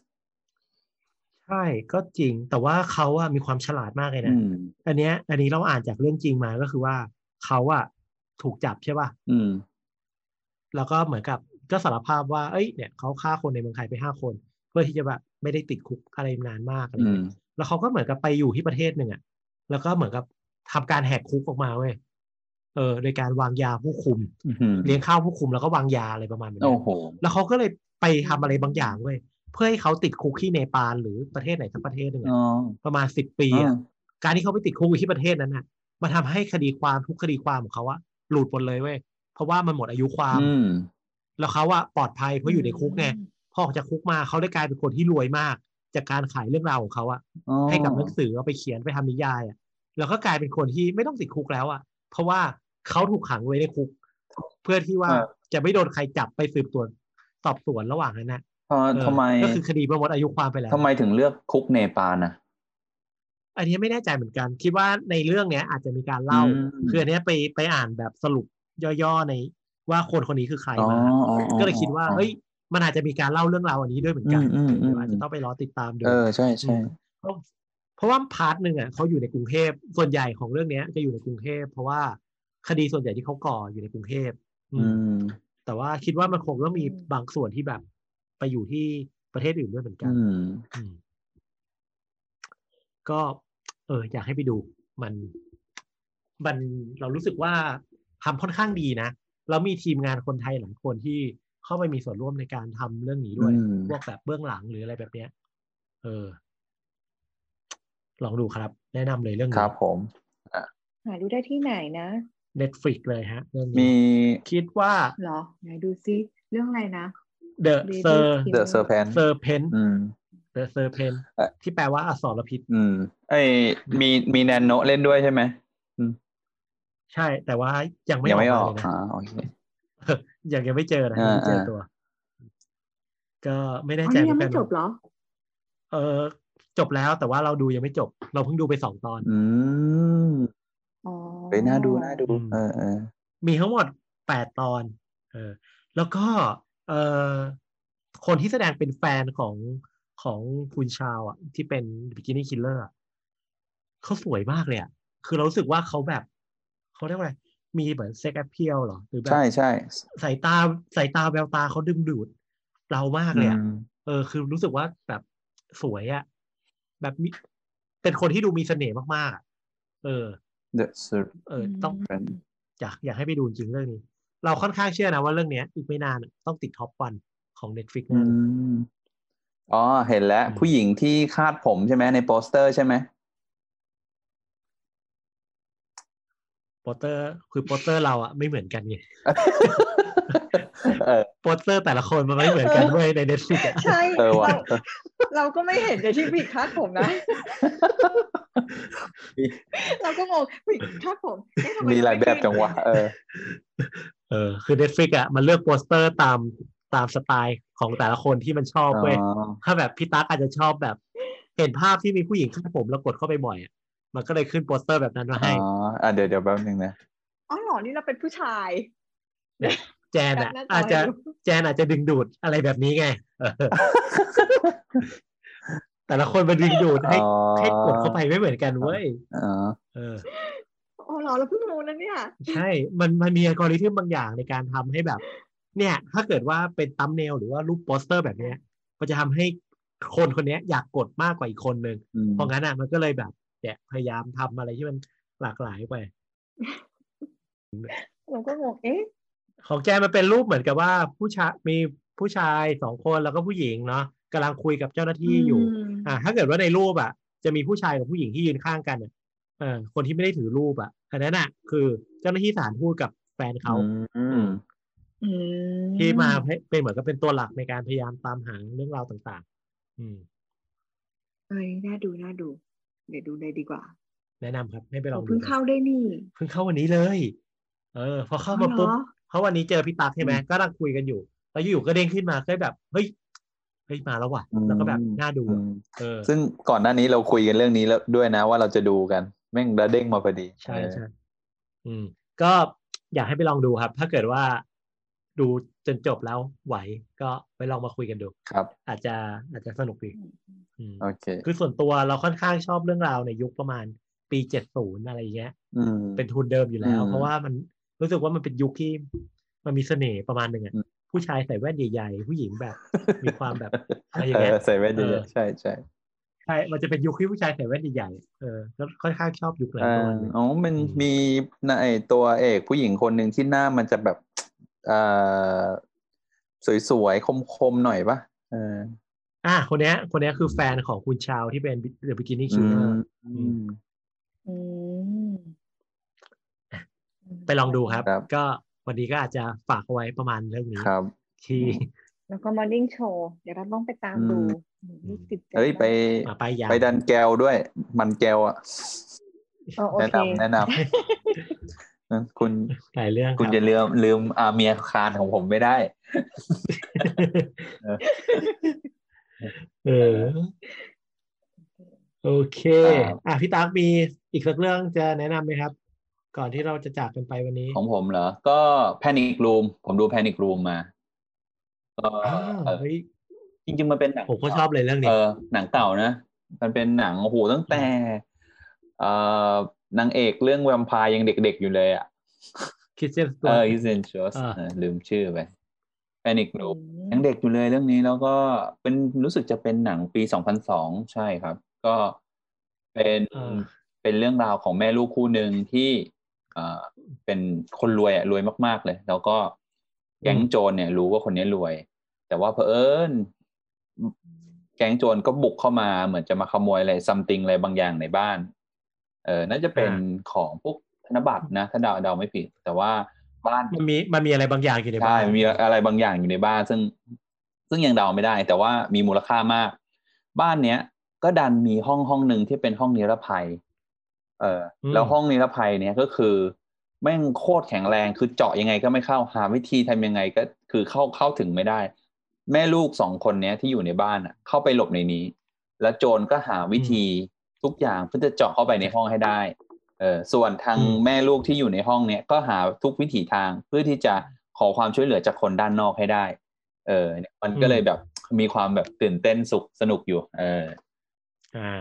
ใช่ก็จริง แต่ว่าเขาอะมีความฉลาดมากเลยอืนะมอันเนี้ย อันนี้เราอ่านจากเรื่องจริงมาก็คือว่าเขาอะถูกจับใช่ป่ะอืม แล้วก็เหมือนกับก็สารภาพว่าเอ้ยเนี่ยเขาฆ่าคนในเมืองไทยไปห้าคน เพื่อที่จะแบบไม่ได้ติดคุกอะไรนานมากอะไรอืเงี้มยแล้วเขาก็เหมือนกับไปอยู่ที่ประเทศหนึ่งอะแล้วก็เหมือนกับทำการแหกคุกออกมาเว้ย เออโดยการวางยาผู้คุมอืมเลี้ยงข้าวผู้คุมแล้วก็วางยาอะไรประมาณนี้โอ้โหแล้วเขาก็เลยไปทำอะไรบางอย่างเว้ยเพื่อให้เขาติดคุกที่เนปาลหรือประเทศไหนสักประเทศหนึ่งอะอ๋อประมาณสิบปีอ๋อะอการที่เขาไปติดคุกอยู่ที่ประเทศนั้นน่ะมาทำให้คดีความทุกคดีความของเขาอะหลุดหมดเลยเว้ยเพราะว่ามันหมดอายุความอืมแล้วเขาอะปลอดภัยเพราะอยู่ในคุกไงพอออกจากคุกมาเขาได้กลายเป็นคนที่รวยมาก จากการขายเรื่องราวของเขาอะอ๋อให้กับหนังสือเอาไปเขียนไปทำนิยายอะแล้วก็กลายเป็นคนที่ไม่ต้องติดคุกแล้วอะเพราะว่า เขาถูกขังไว้ในคุก เพื่อที่ว่าจะไม่โดนใครจับไปสืบสวนสอบสวนระหว่างนั้นนะเออเออทำไมก็คือคดีมันหมดอายุความไปแล้วทำไมถึงเลือกคุกเนปาลนะอันนี้ไม่แน่ใจเหมือนกัน คิดว่าในเรื่องเนี้ยอาจจะมีการเล่าอืมคืออันเนี้ยไปไปอ่านแบบสรุปย่อๆในว่าคนคนนี้คือใครอ๋อมาอ๋ออ๋อก็เลยคิดว่าเฮ้ยมันอาจจะมีการเล่าเรื่องราวอันนี้ด้วยเหมือนกันอืมอืมอืมเดี๋ยวอาจจะต้องไปรอติดตามดูเออใช่ใช่เพราะเพราะว่าพาร์ทหนึ่งอะเขาอยู่ในกรุงเทพส่วนใหญ่ของเรื่องเนี้ยจะอยู่ในกรุงเทพเพราะว่า คดีส่วนใหญ่ที่เขาก่ออยู่ในกรุงเทพอือืมมแต่ว่าคิดว่ามันคงต้องมีบางส่วนที่แบบ ไปอยู่ที่ประเทศอื่นด้วยเหมือนกันอืมอืมก็ เออ อยากให้ไปดูมัน มันเรารู้สึกว่าทำค่อนข้างดีนะแล้วมีทีมงานคนไทยหลายคนที่เข้าไปมีส่วนร่วมในการทำเรื่องนี้ด้วยอืมพวกแบบเบื้องหลังหรืออะไรแบบเนี้ย เออ ลองดูครับ แนะนำเลยเรื่องคนี้รับผมหาดูได้ที่ไหนนะ Netflix เลยฮะเรื่องมีนี้คิดว่า เหรอ ไหนดูซิเรื่องอะไรนะ The Lady Sir Kim The Serpent Serpent อืม The Serpent เอ่อ ที่แปลว่าอสรพิษ อืมไอ้มีมีแนนโนเล่นด้วยใช่ไหมใช่ แต่ว่ายังไม่ยังออกไม่อมาอกเลยนะ อ่าโอเค ยังยังไม่เจอนะยังไม่เจออ่าตัว ก็ไม่แน่อ๋อใจนี่ยังเหไม่อนกันจบเหรอ เออจบแล้วแต่ว่าเราดูยังไม่จบ เราเพิ่งดูไปสองตอน อืมอ๋อ เฮ้ยน่าดูน่าดูอืมเออเออมีทั้งหมดแปดตอน เออ แล้วก็เออคนที่แสดงเป็นแฟนของของคุณชาร์ลอะ ที่เป็น Bikini Killer เขาสวยมากเลยอะ คือเรารู้สึกว่าเขาแบบเขาเรียกว่าอะไร มีเหมือน sex appeal หรอ หรือแบบ ใช่ใช่สายตาสายตาแววตาเขาดึงดูด เรามากเลยอะอืมเออ คือรู้สึกว่าแบบสวยอะแบบมีเป็นคนที่ดูมีเสน่ห์มากๆอะเออ The Serpent เออต้องอืมอยากอยากให้ไปดูจริงเรื่องนี้ เราค่อนข้างเชื่อนะว่าเรื่องเนี้ย อีกไม่นานอะต้องติด top one ของ Netflix อืแน่เลยอ๋อ เห็นแล้วอืมผู้หญิงที่คาดผมใช่ไหมในโปสเตอร์ใช่ไหมโปสเตอร์คือโปสเตอร์เราอะไม่เหมือนกันไงเออโปสเตอร์แต่ละคนมันไม่เหมือนกันเว้ยใน Netflix อะใช่เออว่ะเรา เราก็ไม่เห็นในที่ผิดคาดผมนะ เราก็งงผิดคาดผมเอ๊ะทำไมีหลายแบบจังวะเออ เออ คือ Netflix อะมันเลือกโปสเตอร์ตามตามสไตล์ของแต่ละคนที่มันชอบเว้ยอ๋อถ้าแบบพี่ตั๊กอาจจะชอบแบบ เห็นภาพที่มีผู้หญิงคาดผมแล้วกดเข้าไปบ่อยอะมันก็เลยขึ้นโปสเตอร์แบบนั้นมาอ๋ให้ออะเดี๋ยวเดี๋ยวแป๊บนึงนะอนี่เราเป็นผู้ชายแจนอะแคปหน้าจออาจจะให้ดูแจนอาจจะดึงดูดอะไรแบบนี้ไงเออแต่ละคนมันดึงดูดให้อ๋อให้กดเข้าไปไม่เหมือนกันเว้ยอ๋อเอออ๋อเหรอเราเพิ่งรู้นะเนี่ย ใช่ มันมันมีอัลกอริทึมบางอย่างในการทำให้แบบ เนี่ย ถ้าเกิดว่าเป็นตัมเนลหรือว่ารูปโปสเตอร์แบบเนี้ยมันจะทำให้คนคนเนี้ยอยากกดมากกว่าอีกคนนึงอืมเพราะงั้นอะมันก็เลยแบบเนี่ยพยายามทำอะไรที่มันหลากหลายไปเราก็งงเอ๊ะ ของแจมันเป็นรูปเหมือนกับว่าผู้ชายมีผู้ชายสองคนแล้วก็ผู้หญิงเนาะกำลังคุยกับเจ้าหน้าที่อยู่มอ่า ถ้าเกิดว่าในรูปอะ จะมีผู้ชายกับผู้หญิงที่ยืนข้างกันอะเออคนที่ไม่ได้ถือรูปอะอันนั้นอะ คือเจ้าหน้าที่ศาลพูดกับแฟนเขาอืมอืมที่มาให้เป็นเหมือนกับเป็นตัวหลักในการพยายามตามหาเรื่องราวต่าง ๆ อืมเอ้ยน่าดูน่าดู เดี๋ยวดูเลยดีกว่า แนะนำครับให้ไปลองดูเพิ่งกันเข้าได้นี่ เพิ่งเข้าวันนี้เลย เออ พอเข้ามาอ๋อเหรอปุ๊บเพ ราะวันนี้เจอพี่ตั๊กใช่ไหมก็กำลังคุยกันอยู่ แล้วอยู่ๆก็เด้งขึ้นมาก็แบบเฮ้ยเฮ้ยมาแล้วว่ะแล้วก็แบบน่าดูอือะมเออซึ่งก่อนหน้านี้เราคุยกันเรื่องนี้แล้วด้วยนะว่าเราจะดูกัน แม่งระเด้งมาพอดีใช่ใช่อืม ก็อยากให้ไปลองดูครับ ถ้าเกิดว่าดูจนจบแล้วไหว ก็ไปลองมาคุยกันดูครับ อาจจะอาจจะสนุกดีอืมโอเค คือส่วนตัวเราค่อนข้างชอบเรื่องราวในยุคประมาณปีเจ็ดศูนย์อะไรเงี้ยอืมเป็นทุนเดิมอยู่แล้วอืมเพราะว่ามัน รู้สึกว่ามันเป็นยุคที่มันมีเสน่ห์ประมาณหนึ่งอะอืมผู้ชายใส่แว่นใหญ่ๆผู้หญิงแบบ มีความแบบอะไรอเอย่างเงี้ยอใส่แว่นเยเอออะๆใช่ใช่ใช่ มันจะเป็นยุคที่ผู้ชายใส่แว่นใหญ่ๆ เออ แล้วค่อนข้างชอบยุคนั้นอ่าประมาณหนึงอ๋อ มันอืมมีนะไอตัวเอกผู้หญิงคนหนึ่งที่หน้ามันจะแบบเอ่อสวยๆ คมๆ หน่อยปะเออ อะคนเนี้ยคนเนี้ยคือแฟนของคุณชาวที่เป็น The Beginning อื Killer มอืมอืม ไปลองดูครับครับ ก็วันนี้ก็อาจจะฝากเอาไว้ประมาณเรื่องนี้ครับ ที่ แล้วก็ Morning Show เดี๋ยวเราต้องไปตามดูอืมรู้สึกใจเฮ้ยไปมากมาไปยาวไปดันแก้วด้วย มันแก้วอะอ๋อโอแนะเคนำแนะนำนะคุณหลายเรื่องคุณรับจะลืมลืมอาเมียคานของผมไม่ได้ เออเออโอเคครับอะพี่ตั๊กมีอีกสักเรื่องจะแนะนำไหมครับ ก่อนที่เราจะจากกันไปวันนี้ ของผมเหรอ ก็ Panic Room ผมดู Panic Room มาก็อ้าวเออเฮ้ยจริง ๆ มันเป็นหนังผมก็ชอบเลยเรื่องเอนี้อหนังเก่านะ มันเป็นหนังโอ้โหตั้งแต่ เอ่อนางเอกเรื่องแวมไพร์ยังเด็กๆอยู่เลยอะคิดเซนสตัเอวอ i s e n t i o u s อ่าลืมชื่อไป Panic อื Room มยังเด็กอยู่เลยเรื่องนี้แล้วก็เป็นรู้สึกจะเป็นหนังปีสองพันสองใช่ครับ ก็เป็นอ่าเป็นเรื่องราวของแม่ลูกคู่หนึ่งที่ เอ่อเป็นคนรวยอะรวยมาก ๆ เลย แล้วก็แก๊งโจรเนี่ย รู้ว่าคนนี้รวย แต่ว่าเผอิญแก๊งโจรก็บุกเข้ามาเหมือนจะมาขโมยอะไรซัมติงอะไรบางอย่างในบ้าน เออน่าจะเป็นของพวกธนบัตรนะถ้าเดาเดาไม่ผิด แต่ว่าบ้านมันมีมันมีอะไรบางอย่างอยู่ในบ้าใช่นมีอะไรบางอย่างอยู่ในบ้าน ซึ่งซึ่งยังเดาไม่ได้ แต่ว่ามีมูลค่ามาก บ้านเนี้ย ก็ดันมีห้องห้องหนึ่งที่เป็นห้องนิรภัย เอออมแล้วห้องนิรภัยเนี้ยก็คือ แม่งโคตรแข็งแรงคือเจาะยังไงก็ไม่เข้าหาวิธีทำยังไงก็คือเข้าเข้าถึงไม่ได้ แม่ลูกสองคนเนี้ยที่อยู่ในบ้านอะ เข้าไปหลบในนี้ แล้วโจรก็หาวิธีทุกอย่างเพื่อจะเจาะเข้าไปในห้องให้ได้เออส่วนทางอืมแม่ลูกที่อยู่ในห้องเนี้ยก็หาทุกวิถีทางเพื่อที่จะขอความช่วยเหลือจากคนด้านนอกให้ได้ เออเนี่ยมันก็เลยแบบมีความแบบตื่นเต้นสุขสนุกอยู่ เออ อ่า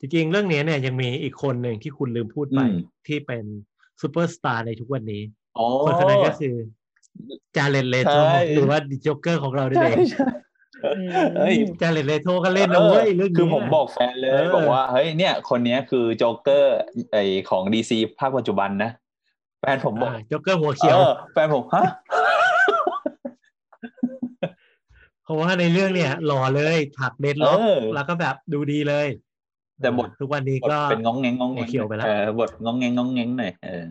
จริงๆ เรื่องนี้เนี่ยยังมีอีกคนหนึ่งที่คุณลืมพูดไปอืมที่เป็นซูเปอร์สตาร์ในทุกวันนี้อ๋อคนคนนั้นก็คือ Jared Leto ใช่หรือว่า the Joker ของเรานั่นใช่เองใช่อืมเฮ้ย Jared Leto ก็เล่นนะเว้ยเรื่องนี้คือผมบอกแฟนเลยเออบอกว่าเฮ้ยเนี่ย คนเนี้ยคือโจ๊กเกอร์ไอของ DC ภาคปัจจุบันนะแฟนผมบอกอ่าจ็อกเกอร์หัวเขียวออแฟนผมฮะเพราะว่าในเรื่องเนี่ยหล่อเลยถัก dreadlock เออแล้วก็แบบดูดีเลย แต่บททุกวันนี้บทก็เป็นงองแงงงองแงหัวงเขียวไปแล้วเออบทงองแงงงองแงงหน่อยเออ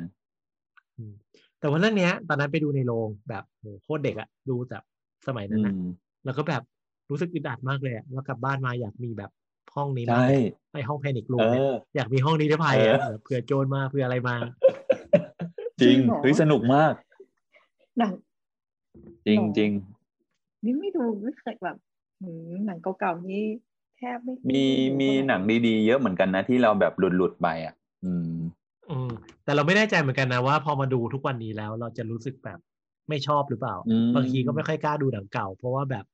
แต่ว่าเรื่องเนี้ย ตอนนั้นไปดูในโรงแบบโหโคตรเด็กอะดูจากสมัยนั้นนะอืมแล้วก็แบบรู้สึกอึดอัดมากเลยอะแล้วกลับบ้านมาอยากมีแบบห้องนี้มาใช่กไอห้องแพนิครูเอมเนี่ยออยากมีห้องนี้ได้ภัยอะเออแบบเผื่อโจรมาเผื่ออะไรมา จริงจริงเหรอเฮ้ยสนุกมากหนังจริงหรอจริงนี่ไม่ดูไม่เคยแบบหืมหนังเก่าๆนี่ แทบไม่มีไดูมีเท่าไร่หนังดีๆ เยอะเหมือนกันนะที่เราแบบหลุดหลุดๆไปอะ อืมอืมแต่เราไม่แน่ใจเหมือนกันนะว่า พอมาดูทุกวันนี้แล้วเราจะรู้สึกแบบไม่ชอบหรือเปล่าอืมบางทีก็ไม่ค่อยกล้าดูหนังเก่า เพราะว่าแบบ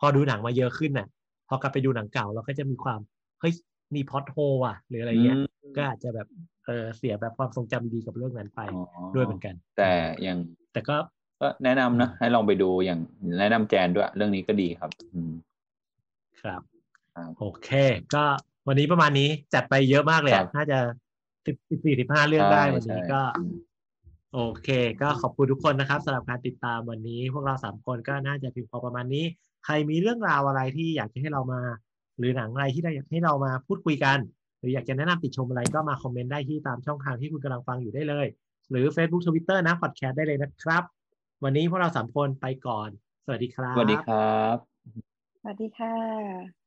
พอดูหนังมาเยอะขึ้นน่ะ พอกลับไปดูหนังเก่าเราก็จะมีความเฮ้ยมีพล็อตโฮอะ หรืออะไรเงี้ยก็อาจจะแบบเออเสียแบบความทรงจำดีกับเรื่องนั้นไปอ๋อด้วยเหมือนกัน แต่ยังแต่ก็ก็แนะนำนะให้ลองไปดูอย่างแนะนำแจนด้วย เรื่องนี้ก็ดีครับ อืมครับครับ โอเค ก็วันนี้ประมาณนี้จัดไปเยอะมากเลยครัอะบน่าจะสิบสิบสี่สิบห้าเรื่องได้วันนี้ใช่ก็อืมโอเค ก็ขอบคุณทุกคนนะครับสำหรับการติดตามวันนี้ พวกเราสามคนก็น่าจะเพียงพอประมาณนี้ ใครมีเรื่องราวอะไรที่อยากจะให้เรามา หรือหนังอะไรที่อยากให้เรามาพูดคุยกัน หรืออยากจะแนะนำติชมอะไรก็มาคอมเมนต์ได้ที่ตามช่องทางที่คุณกำลังฟังอยู่ได้เลย หรือ Facebook Twitter นะพอดแคสต์ได้เลยนะครับ วันนี้พวกเราสามคนไปก่อน สวัสดีครับสวัสดีครับสวัสดีค่ะ